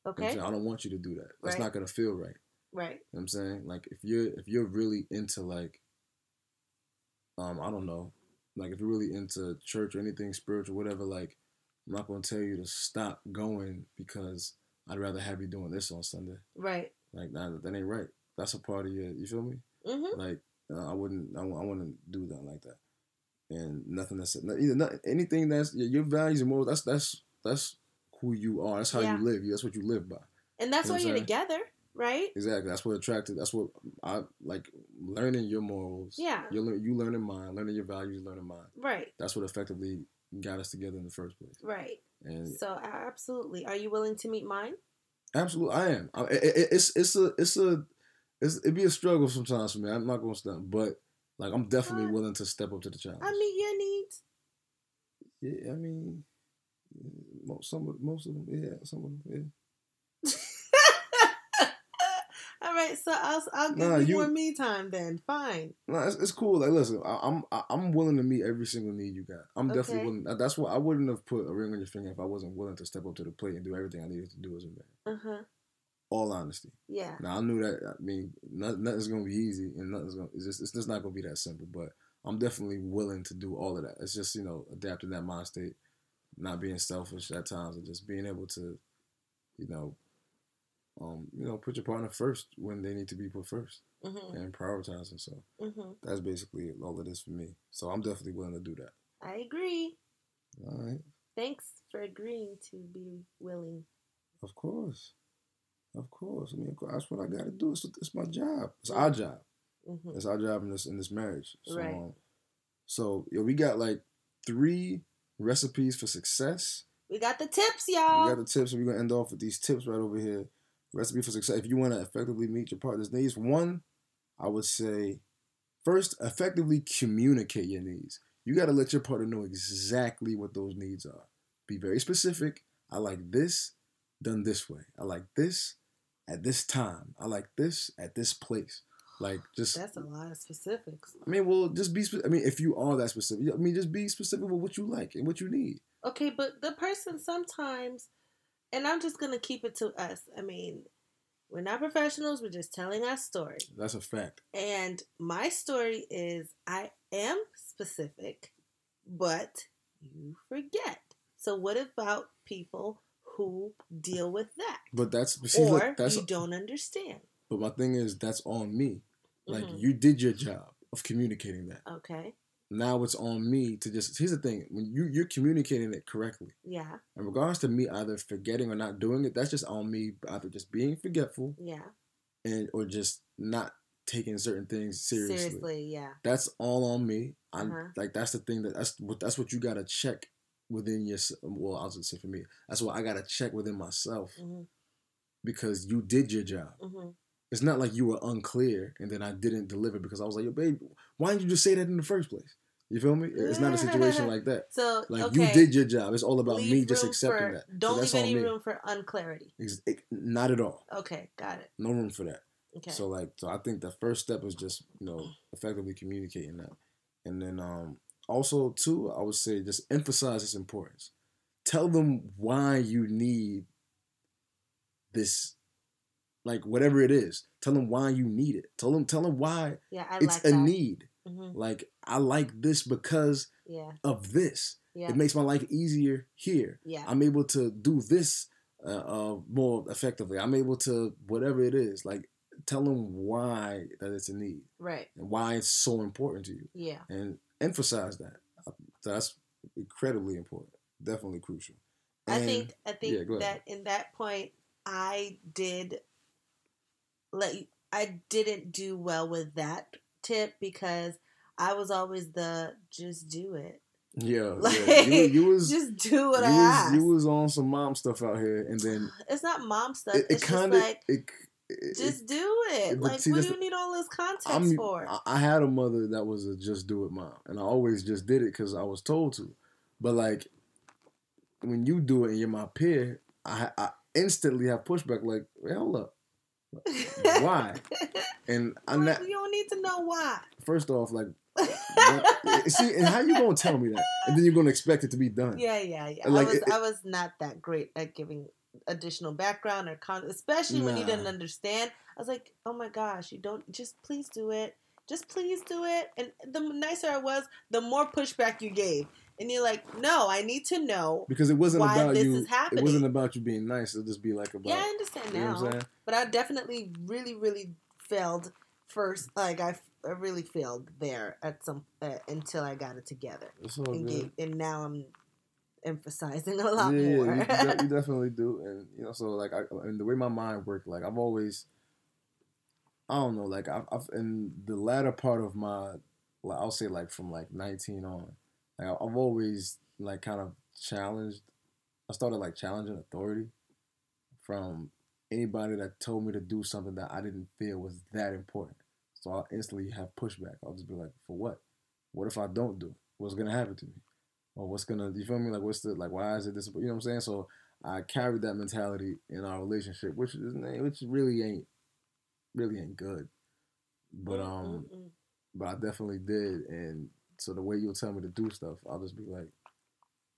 [SPEAKER 1] know
[SPEAKER 2] okay.
[SPEAKER 1] I don't want you to do that. That's
[SPEAKER 2] Right.
[SPEAKER 1] not gonna feel right.
[SPEAKER 2] Right.
[SPEAKER 1] You know what I'm saying? Like if you're if you're really into like um I don't know, like if you're really into church or anything spiritual, whatever, like I'm not gonna tell you to stop going because I'd rather have you doing this on Sunday.
[SPEAKER 2] Right.
[SPEAKER 1] Like nah, that ain't right. That's a part of your you feel me?
[SPEAKER 2] hmm
[SPEAKER 1] Like uh, I wouldn't I, I wouldn't do that like that. And nothing that's not, either not, anything that's your, your values and morals. That's that's that's who you are. That's how
[SPEAKER 2] Yeah.
[SPEAKER 1] you live. That's what you live by.
[SPEAKER 2] And that's
[SPEAKER 1] You know
[SPEAKER 2] why you're
[SPEAKER 1] saying?
[SPEAKER 2] together, right?
[SPEAKER 1] Exactly. That's what attracted. That's what I like. Learning your morals.
[SPEAKER 2] Yeah.
[SPEAKER 1] You learn. You learning mine. Learning your values. Learning mine.
[SPEAKER 2] Right. That's
[SPEAKER 1] what effectively got us together in the first place.
[SPEAKER 2] right.
[SPEAKER 1] And
[SPEAKER 2] So absolutely, are you willing to meet mine?
[SPEAKER 1] absolutely, I am. I, it, it- it's it's a it's a it's, it'd be a struggle sometimes for me. I'm not gonna stop, but like I'm definitely
[SPEAKER 2] What?
[SPEAKER 1] willing to step up to the challenge.
[SPEAKER 2] I meet your needs.
[SPEAKER 1] yeah, I mean, most some of most of them, yeah, some of them, yeah.
[SPEAKER 2] All right, so I'll I'll give
[SPEAKER 1] Nah,
[SPEAKER 2] you,
[SPEAKER 1] you-
[SPEAKER 2] more me time then. Fine.
[SPEAKER 1] No, it's, it's cool. Like, listen, I, I'm I, I'm willing to meet every single need you got. I'm definitely willing. That's what I wouldn't have put a ring on your finger if I wasn't willing to step up to the plate and do everything I needed to do as a man.
[SPEAKER 2] Uh huh.
[SPEAKER 1] All honesty.
[SPEAKER 2] Yeah.
[SPEAKER 1] Now I knew that. I mean, nothing, nothing's gonna be easy, and nothing's gonna. It's just. It's just not gonna be that simple. But I'm definitely willing to do all of that. It's just you know adapting that mind state, not being selfish at times, and just being able to, you know, um, you know, put your partner first when they need to be put first
[SPEAKER 2] Mhm.
[SPEAKER 1] and prioritizing. So
[SPEAKER 2] Mhm.
[SPEAKER 1] that's basically all it is for me. So I'm definitely willing to do that.
[SPEAKER 2] I agree.
[SPEAKER 1] All right,
[SPEAKER 2] Thanks for agreeing to be willing.
[SPEAKER 1] of course, of course. I mean, of course, that's what I got to do. It's, it's my job. It's our job.
[SPEAKER 2] hmm
[SPEAKER 1] It's our job in this in this marriage. So,
[SPEAKER 2] Right.
[SPEAKER 1] um, so yo, we got like three recipes for success
[SPEAKER 2] We got the tips, y'all.
[SPEAKER 1] We got the tips, and we're gonna end off with these tips right over here. Recipe for success. If you want to effectively meet your partner's needs, one, I would say, first, effectively communicate your needs. You got to let your partner know exactly what those needs are. Be very specific. I like this done this way. I like this at this time. I like this at this place. Like just
[SPEAKER 2] That's a lot of specifics.
[SPEAKER 1] I mean, well, just be. Spe- I mean, if you are that specific, I mean, just be specific with what you like and what you need.
[SPEAKER 2] Okay, but the person sometimes, and I'm just gonna keep it to us. I mean, we're not professionals. We're just telling our story.
[SPEAKER 1] That's a fact.
[SPEAKER 2] And my story is I am specific, but you forget. So what about people who deal with that?
[SPEAKER 1] But that's see,
[SPEAKER 2] or
[SPEAKER 1] look, that's
[SPEAKER 2] you don't understand.
[SPEAKER 1] but my thing is that's on me. Like
[SPEAKER 2] Mhm.
[SPEAKER 1] you did your job of communicating that.
[SPEAKER 2] Okay.
[SPEAKER 1] Now it's on me to just. Here's the thing: when you you're communicating it correctly,
[SPEAKER 2] Yeah.
[SPEAKER 1] in regards to me either forgetting or not doing it, that's just on me. Either just being forgetful
[SPEAKER 2] Yeah.
[SPEAKER 1] and or just not taking certain things seriously.
[SPEAKER 2] Seriously, yeah.
[SPEAKER 1] That's all on me. I'm
[SPEAKER 2] Uh-huh.
[SPEAKER 1] like that's the thing that that's what that's what you gotta check within your. Well, I was gonna say for me, that's what I gotta check within myself
[SPEAKER 2] hmm
[SPEAKER 1] because you did your job.
[SPEAKER 2] hmm
[SPEAKER 1] It's not like you were unclear and then I didn't deliver because I was like, yo, babe, why didn't you just say that in the first place? You feel me? It's not a situation like that.
[SPEAKER 2] So
[SPEAKER 1] Like
[SPEAKER 2] okay.
[SPEAKER 1] you did your job. It's all about
[SPEAKER 2] Leave
[SPEAKER 1] me just accepting
[SPEAKER 2] for-
[SPEAKER 1] that.
[SPEAKER 2] Don't
[SPEAKER 1] that's
[SPEAKER 2] leave any
[SPEAKER 1] me.
[SPEAKER 2] room for unclarity.
[SPEAKER 1] Ex- it- not at all.
[SPEAKER 2] Okay, got it.
[SPEAKER 1] No room for that.
[SPEAKER 2] Okay.
[SPEAKER 1] So like, so I think the first step is just you know effectively communicating that, and then um also too, I would say just emphasize its importance. Tell them why you need this, like whatever it is. Tell them why you need it. Tell them tell them why
[SPEAKER 2] yeah, I
[SPEAKER 1] it's
[SPEAKER 2] like
[SPEAKER 1] a
[SPEAKER 2] that.
[SPEAKER 1] need.
[SPEAKER 2] Hmm
[SPEAKER 1] Like I like this because
[SPEAKER 2] Yeah,
[SPEAKER 1] of this.
[SPEAKER 2] yeah,
[SPEAKER 1] It makes my life easier here.
[SPEAKER 2] yeah.
[SPEAKER 1] I'm able to do this uh, uh, more effectively. I'm able to whatever it is. Like tell them why that it's a need
[SPEAKER 2] right.
[SPEAKER 1] and why it's so important to you,
[SPEAKER 2] Yeah.
[SPEAKER 1] and emphasize that. Uh, That's incredibly important. Definitely crucial.
[SPEAKER 2] I think I think
[SPEAKER 1] yeah,
[SPEAKER 2] that in that point I did let you, I didn't do well with that tip because I was always the just do it.
[SPEAKER 1] yeah,
[SPEAKER 2] Like,
[SPEAKER 1] yeah. You, you was
[SPEAKER 2] just do what
[SPEAKER 1] you
[SPEAKER 2] I
[SPEAKER 1] was you was on some mom stuff out here, and then
[SPEAKER 2] it's not mom stuff.
[SPEAKER 1] it, it
[SPEAKER 2] it's
[SPEAKER 1] kind of
[SPEAKER 2] like
[SPEAKER 1] it, it,
[SPEAKER 2] just do it. Like
[SPEAKER 1] see,
[SPEAKER 2] what do you need all this context
[SPEAKER 1] I'm,
[SPEAKER 2] for?
[SPEAKER 1] I, I had a mother that was a just do it mom, and I always just did it because I was told to. But like when you do it and you're my peer, I, I instantly have pushback. Like, wait, hold up, why? And I'm
[SPEAKER 2] Like,
[SPEAKER 1] not.
[SPEAKER 2] you don't need to know why.
[SPEAKER 1] First off, like, what- see, and how you gonna tell me that, and then you're gonna expect it to be done?
[SPEAKER 2] Yeah, yeah, yeah.
[SPEAKER 1] Like,
[SPEAKER 2] I was
[SPEAKER 1] it-
[SPEAKER 2] I was not that great at giving additional background or con especially when you didn't understand. I was like, oh my gosh, you don't just please do it. Just please do it. And the nicer I was, the more pushback you gave. And you're like, no, I need to know.
[SPEAKER 1] Because it wasn't
[SPEAKER 2] Why
[SPEAKER 1] about
[SPEAKER 2] this
[SPEAKER 1] you. It wasn't about you being nice. It'll just be like about.
[SPEAKER 2] Yeah, I understand
[SPEAKER 1] you know
[SPEAKER 2] now. But I definitely really, really failed first. Like I, I really failed there at some uh, until I got it together.
[SPEAKER 1] It's all
[SPEAKER 2] And,
[SPEAKER 1] good.
[SPEAKER 2] gave, and now I'm emphasizing a lot
[SPEAKER 1] yeah,
[SPEAKER 2] more.
[SPEAKER 1] Yeah, you, de- you definitely do, and you know, so like, I, and the way my mind worked, like I've always, I don't know, like I've, I've in the latter part of my, I'll say like from like nineteen on, like I've always like kind of challenged. I started like challenging authority from anybody that told me to do something that I didn't feel was that important. So I'll instantly have pushback. I'll just be like, for what? What if I don't do it? What's gonna happen to me? Or what's gonna you feel me? Like what's the like why is it this you know what I'm saying? So I carried that mentality in our relationship, which is which really ain't really ain't good. But um
[SPEAKER 2] Mm-mm-mm.
[SPEAKER 1] but I definitely did and so the way you'll tell me to do stuff, I'll just be like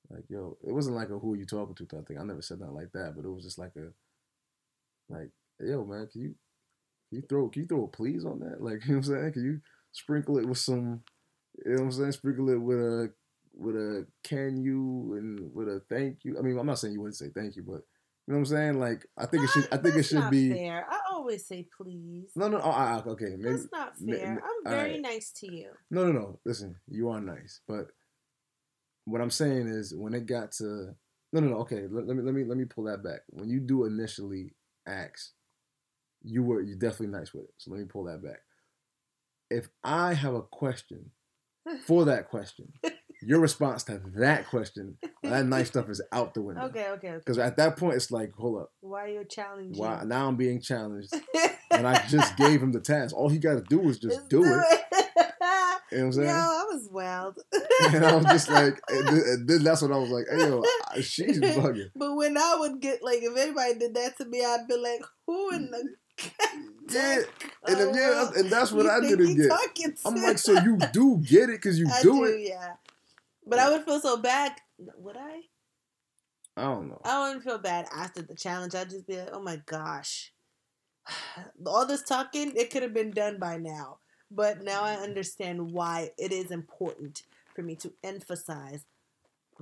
[SPEAKER 1] like yo, it wasn't like a who are you talking to type thing. I never said nothing like that, but it was just like a like, yo man, can you can you throw can you throw a please on that? Like you know what I'm saying? Can you sprinkle it with some you know what I'm saying? Sprinkle it with a with a can you and with a thank you. I mean, I'm not saying you wouldn't say thank you, but you know what I'm saying? Like I think it should I think it should be
[SPEAKER 2] fair. I always say please.
[SPEAKER 1] No no oh, okay, maybe
[SPEAKER 2] That's not fair. I'm very
[SPEAKER 1] alright.
[SPEAKER 2] nice to you.
[SPEAKER 1] No, no, no. Listen, you are nice, but what I'm saying is when it got to no, no, no. Okay, let, let me let me let me pull that back. When you do initially ask, you were you definitely nice with it. So let me pull that back. If I have a question for that question, your response to that question, that nice stuff is out the window.
[SPEAKER 2] Okay, okay, okay.
[SPEAKER 1] Because at that point, it's like, hold up,
[SPEAKER 2] Why are you challenging?
[SPEAKER 1] why now I'm being challenged, and I just gave him the task. All he got to do is just do, it. You know what I'm saying? Yo?
[SPEAKER 2] I was wild.
[SPEAKER 1] and I was just like, then, that's what I was like, hey yo, she's bugging.
[SPEAKER 2] But when I would get like, if anybody did that to me, I'd be like, "Who in the
[SPEAKER 1] Yeah, and yeah, that's- and that's what
[SPEAKER 2] you
[SPEAKER 1] I didn't get. I'm like, so you do get it because you
[SPEAKER 2] I
[SPEAKER 1] do it.
[SPEAKER 2] yeah. But I would feel so bad. Would I?
[SPEAKER 1] I don't know.
[SPEAKER 2] I wouldn't feel bad after the challenge. I'd just be like, oh my gosh. All this talking, it could have been done by now. But now I mm-hmm. understand why it is important for me to emphasize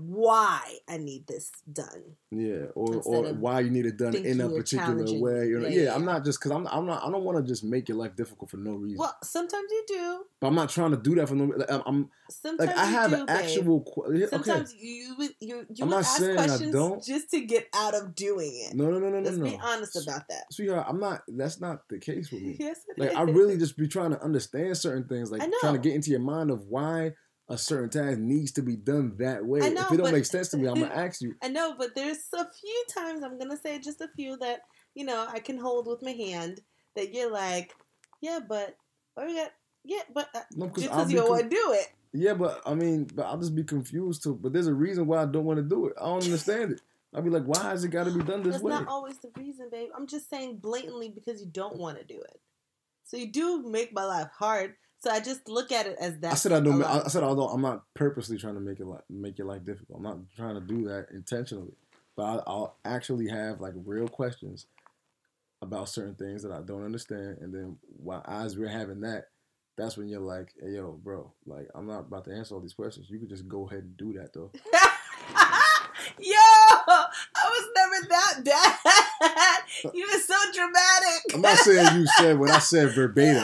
[SPEAKER 2] why I need this done.
[SPEAKER 1] Yeah, or or why you need it done in a particular way. You know,
[SPEAKER 2] Yeah,
[SPEAKER 1] yeah, I'm not just because I'm I'm not I don't want to just make your life difficult for no reason.
[SPEAKER 2] Well, sometimes you do.
[SPEAKER 1] But I'm not trying to do that for no. Like, I'm, I'm
[SPEAKER 2] Sometimes
[SPEAKER 1] like I
[SPEAKER 2] you
[SPEAKER 1] have
[SPEAKER 2] do,
[SPEAKER 1] an
[SPEAKER 2] babe.
[SPEAKER 1] actual. Okay,
[SPEAKER 2] Sometimes you you you
[SPEAKER 1] I'm
[SPEAKER 2] would
[SPEAKER 1] not
[SPEAKER 2] ask questions
[SPEAKER 1] don't.
[SPEAKER 2] just to get out of doing it.
[SPEAKER 1] no, no, no, no, no,
[SPEAKER 2] Let's be honest about that.
[SPEAKER 1] Sweetheart, I'm not. That's not the case with me.
[SPEAKER 2] yes,
[SPEAKER 1] Like I really just be trying to understand certain things, like trying to get into your mind of why a certain task needs to be done that way.
[SPEAKER 2] Know,
[SPEAKER 1] if it don't
[SPEAKER 2] but-
[SPEAKER 1] make sense to me, I'm gonna ask you.
[SPEAKER 2] I know, but there's a few times I'm gonna say just a few that you know I can hold with my hand that you're like, yeah, but got yeah, but uh,
[SPEAKER 1] No,
[SPEAKER 2] just because you don't want to do it.
[SPEAKER 1] Yeah, but I mean, but I'll just be confused too. But there's a reason why I don't want to do it. I don't understand it. I'll be like, why has it got to be done this
[SPEAKER 2] That's
[SPEAKER 1] way?
[SPEAKER 2] not always the reason, babe. I'm just saying blatantly because you don't want to do it. So you do make my life hard. So I just look at it as that.
[SPEAKER 1] I said I don't. I, said although I'm not purposely trying to make it like make your life difficult. I'm not trying to do that intentionally. But I, I'll actually have like real questions about certain things that I don't understand, and then while as we're having that, that's when you're like, "Hey, yo, bro, like I'm not about to answer all these questions. You could just go ahead and do that though."
[SPEAKER 2] Yo, I was never that bad. Uh, you were so dramatic.
[SPEAKER 1] I'm not saying you said what I said verbatim.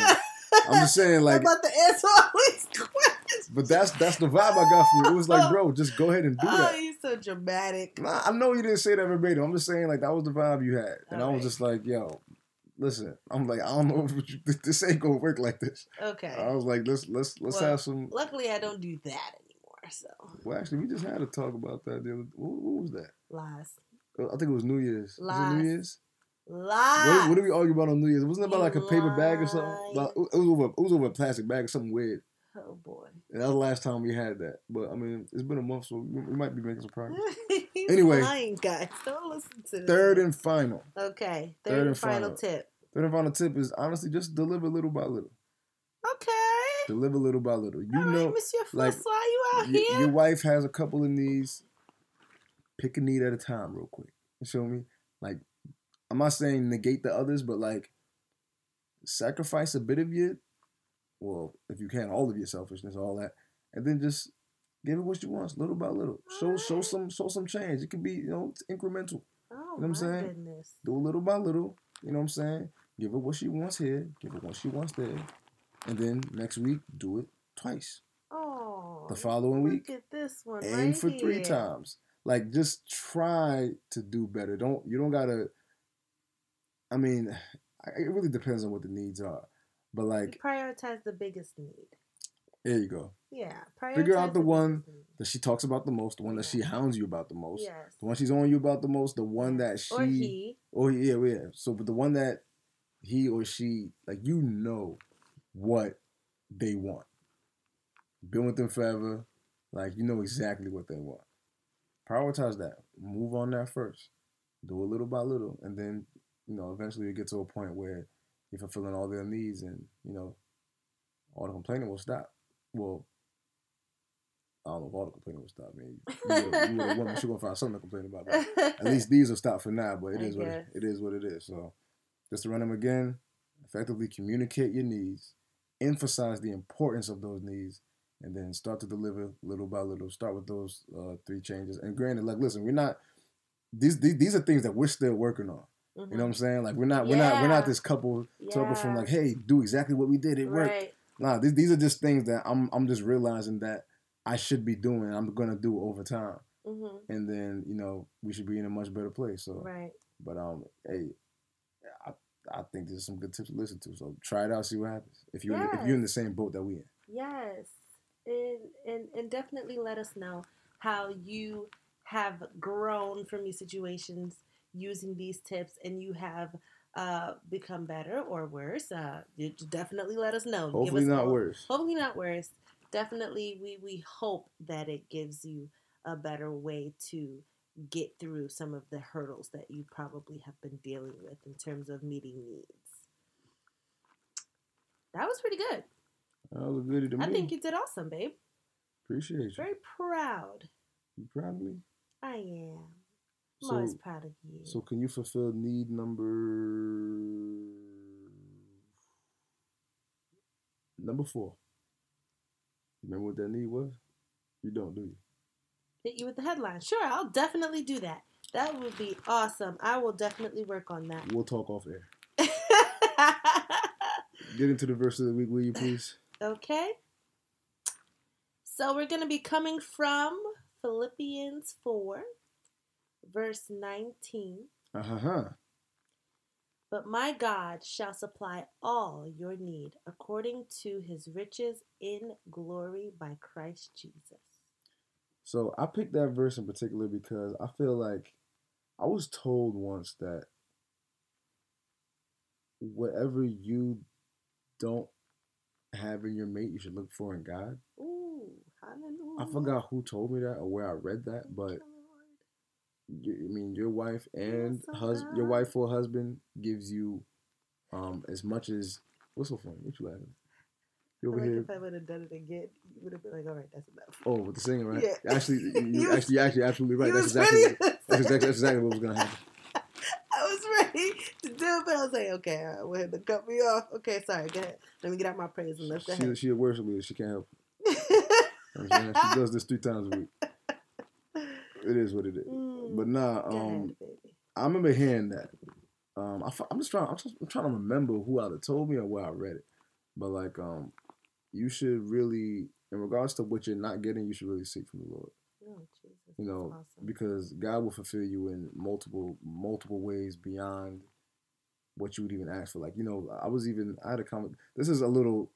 [SPEAKER 1] I'm just saying
[SPEAKER 2] I'm
[SPEAKER 1] like,
[SPEAKER 2] about to answer all these questions.
[SPEAKER 1] but that's that's the vibe I got from you. It was like, bro, just go ahead and do
[SPEAKER 2] Oh,
[SPEAKER 1] that.
[SPEAKER 2] you're so dramatic.
[SPEAKER 1] Nah, I know you didn't say that verbatim. I'm just saying like that was the vibe you had, and I was
[SPEAKER 2] Alright.
[SPEAKER 1] just like, yo, listen. I'm like, I don't know if you, this ain't gonna work like this.
[SPEAKER 2] Okay.
[SPEAKER 1] I was like, let's let's let's
[SPEAKER 2] Well,
[SPEAKER 1] have some.
[SPEAKER 2] Luckily, I don't do that anymore. So
[SPEAKER 1] Well, actually, we just had a talk about that the other. What, what was that?
[SPEAKER 2] lies,
[SPEAKER 1] Uh, I think it was New Year's. Was it
[SPEAKER 2] Lies.
[SPEAKER 1] New Year's?
[SPEAKER 2] Lies.
[SPEAKER 1] What, what did we argue about on New Year's? Wasn't it about like a paper bag or something? Like, it was over. It was over a plastic bag or something weird.
[SPEAKER 2] Oh boy.
[SPEAKER 1] And that was the last time we had that. But I mean, it's been a month, so we, we might be making some progress. Anyway.
[SPEAKER 2] lying, guys. Don't listen to this.
[SPEAKER 1] Third and final.
[SPEAKER 2] Okay. Third,
[SPEAKER 1] third
[SPEAKER 2] and
[SPEAKER 1] and
[SPEAKER 2] final,
[SPEAKER 1] final.
[SPEAKER 2] tip.
[SPEAKER 1] Third and final tip is honestly just deliver little by little.
[SPEAKER 2] Okay.
[SPEAKER 1] Deliver little by little. You
[SPEAKER 2] All right,
[SPEAKER 1] know,
[SPEAKER 2] Monsieur
[SPEAKER 1] like,
[SPEAKER 2] Francois, you out
[SPEAKER 1] y-
[SPEAKER 2] here?
[SPEAKER 1] your wife has a couple of needs. Pick a need at a time, real quick. You feel me? Like, I'm not saying negate the others, but like, sacrifice a bit of your, well, if you can, all of your selfishness, all that, and then just give her what she wants, little by little. Show, show some, show some change. It could be, you know, incremental.
[SPEAKER 2] oh, you know
[SPEAKER 1] what I'm saying?
[SPEAKER 2] goodness.
[SPEAKER 1] Do a little by little. You know what I'm saying? Give her what she wants here. Give her what she wants there, and then next week do it twice.
[SPEAKER 2] Oh.
[SPEAKER 1] The following
[SPEAKER 2] look
[SPEAKER 1] week,
[SPEAKER 2] at this one.
[SPEAKER 1] aim
[SPEAKER 2] right
[SPEAKER 1] for three times. Like just try to do better. Don't you don't gotta. I mean, it really depends on what the needs are, but
[SPEAKER 2] You
[SPEAKER 1] like
[SPEAKER 2] prioritize the biggest need.
[SPEAKER 1] there you go.
[SPEAKER 2] Yeah.
[SPEAKER 1] Figure out
[SPEAKER 2] prioritize
[SPEAKER 1] the one
[SPEAKER 2] need.
[SPEAKER 1] That she talks about the most, the one that she hounds you about the most,
[SPEAKER 2] Yes.
[SPEAKER 1] the one she's on you about the most, the one that she
[SPEAKER 2] or he.
[SPEAKER 1] Oh yeah, yeah. So, but the one that he or she like, you know what they want. Been with them forever, like you know exactly what they want. Prioritize that. Move on that first. Do a little by little, and then you know eventually you get to a point where you're fulfilling all their needs, and you know all the complaining will stop. Well. I don't know if all the complaining will stop. I mean, you, you, you a woman, she's gonna find something to complain about. But at least these will stop for now, but it is what it, it is what it is. So just to run them again, effectively communicate your needs, emphasize the importance of those needs, and then start to deliver little by little. Start with those uh, three changes. And granted, like listen, we're not these, these these are things that we're still working on. You know what I'm saying? Like we're not we're not we're not this couple couple from like, hey, do exactly what we did. It worked.
[SPEAKER 2] Right.
[SPEAKER 1] Nah, these, these are just things that I'm I'm just realizing that I should be doing. I'm gonna do over time,
[SPEAKER 2] hmm
[SPEAKER 1] and then you know we should be in a much better place. So.
[SPEAKER 2] Right.
[SPEAKER 1] But um, hey, I I think there's some good tips to listen to. So try it out, see what happens. If you're in the, if you're in the same boat that we in.
[SPEAKER 2] Yes. And and and definitely let us know how you have grown from these situations using these tips and you have uh, become better or worse. Uh, definitely let us know. Give
[SPEAKER 1] Hopefully
[SPEAKER 2] us
[SPEAKER 1] not worse.
[SPEAKER 2] Hopefully not worse. Definitely, we we hope that it gives you a better way to get through some of the hurdles that you probably have been dealing with in terms of meeting needs. That was pretty good.
[SPEAKER 1] That was a goodie to me.
[SPEAKER 2] I think you did awesome, babe.
[SPEAKER 1] Appreciate you.
[SPEAKER 2] Very proud.
[SPEAKER 1] You proud of me?
[SPEAKER 2] I am. I'm
[SPEAKER 1] So,
[SPEAKER 2] always proud of you.
[SPEAKER 1] so can you fulfill need number number four? Remember what that need was? You don't, do you?
[SPEAKER 2] Hit you with the headline. Sure, I'll definitely do that. That would be awesome. I will definitely work on that.
[SPEAKER 1] We'll talk off air. Get into the verse of the week, will you please?
[SPEAKER 2] okay. So we're going to be coming from Philippians 4, verse 19.
[SPEAKER 1] Uh huh.
[SPEAKER 2] But my God shall supply all your need according to his riches in glory by Christ Jesus.
[SPEAKER 1] So I picked that verse in particular because I feel like I was told once that whatever you don't have in your mate, you should look for in God.
[SPEAKER 2] Ooh, hallelujah.
[SPEAKER 1] I forgot who told me that or where I read that, but
[SPEAKER 2] you,
[SPEAKER 1] I mean, your wife and
[SPEAKER 2] so
[SPEAKER 1] hus- your wife or husband gives you um as much as what's so funny? What you laughing? You over
[SPEAKER 2] feel
[SPEAKER 1] here?
[SPEAKER 2] if I would have done it again, you would have been like, all right, that's enough.
[SPEAKER 1] Oh, with the singing, right?
[SPEAKER 2] Yeah.
[SPEAKER 1] Actually, you,
[SPEAKER 2] You
[SPEAKER 1] actually, you're actually absolutely right. That's exactly, what, that's exactly that's exactly what was gonna happen.
[SPEAKER 2] I was ready to do it, but I was like, okay, I went to cut me off. Okay, sorry, go ahead. Let me get out my praise and let's go
[SPEAKER 1] She, she a worship leader. She can't help. it. You know what I'm saying? She does this three times a week. It is what it is.
[SPEAKER 2] Mm,
[SPEAKER 1] But nah,
[SPEAKER 2] go ahead,
[SPEAKER 1] um. I remember hearing that. Um, I, am just trying. I'm, just, I'm trying to remember who either told me or where I read it. But like, um, you should really, in regards to what you're not getting, you should really seek from the Lord.
[SPEAKER 2] Oh, Jesus,
[SPEAKER 1] You know,
[SPEAKER 2] awesome.
[SPEAKER 1] because God will fulfill you in multiple, multiple ways beyond what you would even ask for. Like, you know, I was even I had a comment. This is a little.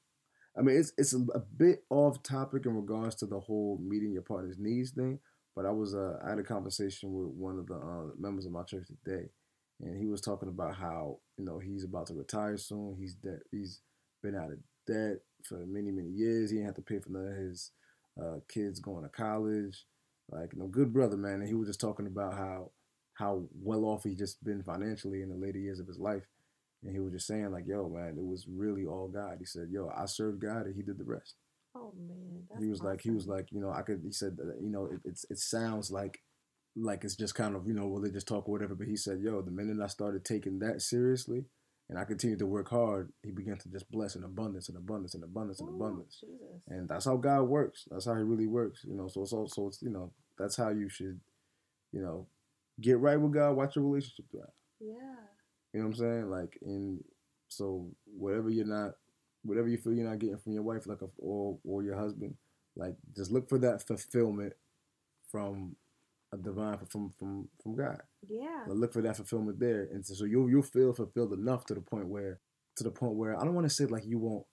[SPEAKER 1] I mean, it's it's a, a bit off topic in regards to the whole meeting your partner's needs thing. But I was uh, I had a conversation with one of the uh, members of my church today, and he was talking about how you know he's about to retire soon. He's de- he's been out of debt for many many years. He didn't have to pay for none of his uh, kids going to college. Like you know, good brother man. And he was just talking about how how well off he just been financially in the later years of his life. And he was just saying like, yo man, it was really all God. He said, yo, I served God and He did the rest
[SPEAKER 2] oh man,
[SPEAKER 1] he was like he was like you know i could he said uh, you know it, it's it sounds like like it's just kind of you know religious talk or whatever but he said yo the minute i started taking that seriously and i continued to work hard he began to just bless in abundance and abundance and abundance and abundance.
[SPEAKER 2] Jesus.
[SPEAKER 1] and that's how god works. That's how he really works you know so it's also it's you know that's how you should you know get right with god watch your relationship thrive.
[SPEAKER 2] Yeah.
[SPEAKER 1] you know what i'm saying? Like in so whatever you're not whatever you feel you're not getting from your wife, like a, or or your husband, like just look for that fulfillment from a divine from from from God.
[SPEAKER 2] Yeah.
[SPEAKER 1] Like, look for that fulfillment there, and so you'll you'll feel fulfilled enough to the point where to the point where I don't want to say like you won't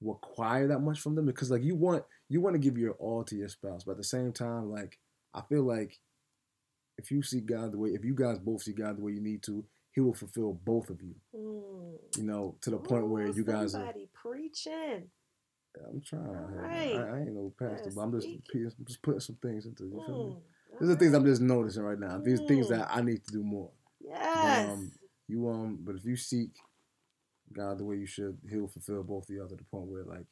[SPEAKER 1] require that much from them because like you want you want to give your all to your spouse, but at the same time, like I feel like if you see God the way if you guys both see God the way you need to, He will fulfill both of you.
[SPEAKER 2] Mm.
[SPEAKER 1] You know, to the point where you guys are.
[SPEAKER 2] somebody preaching.
[SPEAKER 1] I'm trying. out here, man.
[SPEAKER 2] Alright.
[SPEAKER 1] I, I ain't no pastor, but I'm just. I'm just putting some things into you. Feel me?
[SPEAKER 2] Mm.
[SPEAKER 1] These are things I'm just noticing right now. These are things
[SPEAKER 2] Mm.
[SPEAKER 1] that I need to do more.
[SPEAKER 2] Yes.
[SPEAKER 1] um, You um, but if you seek God the way you should, He'll fulfill both of y'all to the point where like,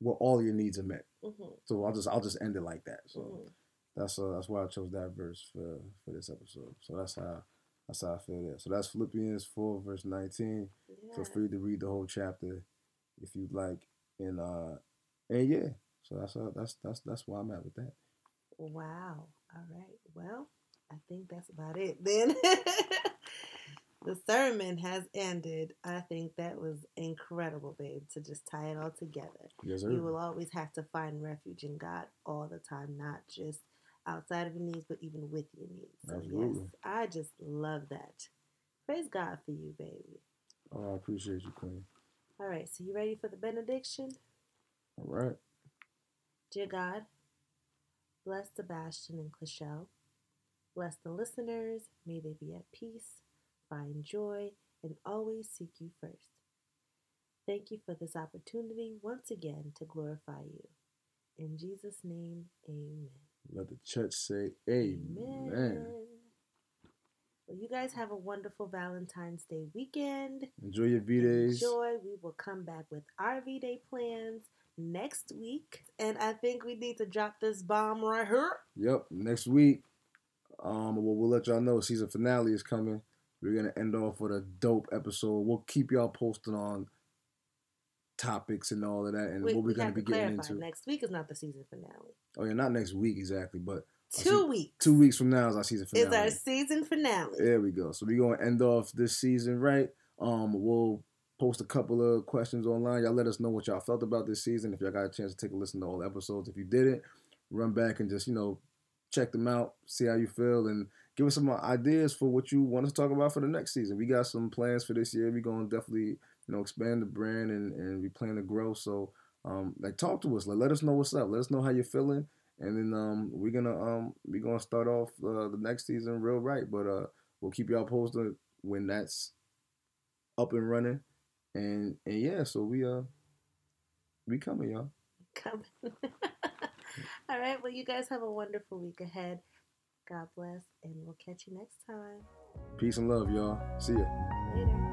[SPEAKER 1] well, all your needs are met.
[SPEAKER 2] Mhm,
[SPEAKER 1] So I'll just I'll just end it like that. So
[SPEAKER 2] mhm.
[SPEAKER 1] that's uh that's why I chose that verse for for this episode. So that's how that's how I feel there. So that's Philippians four verse nineteen. Feel free to read the whole chapter if you'd like. And uh and yeah, so that's uh, that's that's that's where I'm at with that.
[SPEAKER 2] Wow. All right. Well, I think that's about it then. the sermon has ended. I think that was incredible, babe, to just tie it all together.
[SPEAKER 1] Yes, sir.
[SPEAKER 2] You will always have to find refuge in God all the time, not just outside of your needs, but even with your needs. So,
[SPEAKER 1] Absolutely.
[SPEAKER 2] yes, I just love that. Praise God for you, baby.
[SPEAKER 1] Oh, I appreciate you, Queen.
[SPEAKER 2] All right, so you ready for the benediction?
[SPEAKER 1] All right.
[SPEAKER 2] Dear God, Bless Sebastien and Claushelle. Bless the listeners. May they be at peace, find joy, and always seek you first. Thank you for this opportunity once again to glorify you. In Jesus' name, amen.
[SPEAKER 1] Let the church say amen. amen.
[SPEAKER 2] Well, you guys have a wonderful Valentine's Day weekend.
[SPEAKER 1] Enjoy your V days.
[SPEAKER 2] Enjoy. We will come back with our V Day plans next week. And I think we need to drop this bomb right here.
[SPEAKER 1] Yep, next week. Um, well, we'll let y'all know season finale is coming. We're gonna end off with a dope episode. We'll keep y'all posted on topics and all of that, and Wait, what we're we going to be getting
[SPEAKER 2] into. Next week is not the season finale.
[SPEAKER 1] Oh yeah, not next week exactly, but
[SPEAKER 2] two weeks.
[SPEAKER 1] Two weeks from now is our season finale.
[SPEAKER 2] Is our season finale.
[SPEAKER 1] There we go. So we're gonna end off this season right. Um, we'll post a couple of questions online. Y'all let us know what y'all felt about this season. If y'all got a chance to take a listen to all the episodes, if you didn't, run back and just you know check them out, see how you feel, and give us some ideas for what you want to talk about for the next season. We got some plans for this year. We're gonna definitely you know, expand the brand and, and we plan to grow. So, um, like talk to us, like let us know what's up. Let us know how you're feeling. And then um, we're gonna um, we're gonna start off uh, the next season real right. But uh, we'll keep y'all posted when that's up and running. And and yeah, so we uh we coming, y'all.
[SPEAKER 2] Coming. All right. Well, you guys have a wonderful week ahead. God bless, and we'll catch you next time.
[SPEAKER 1] Peace and love, y'all. See ya. Later.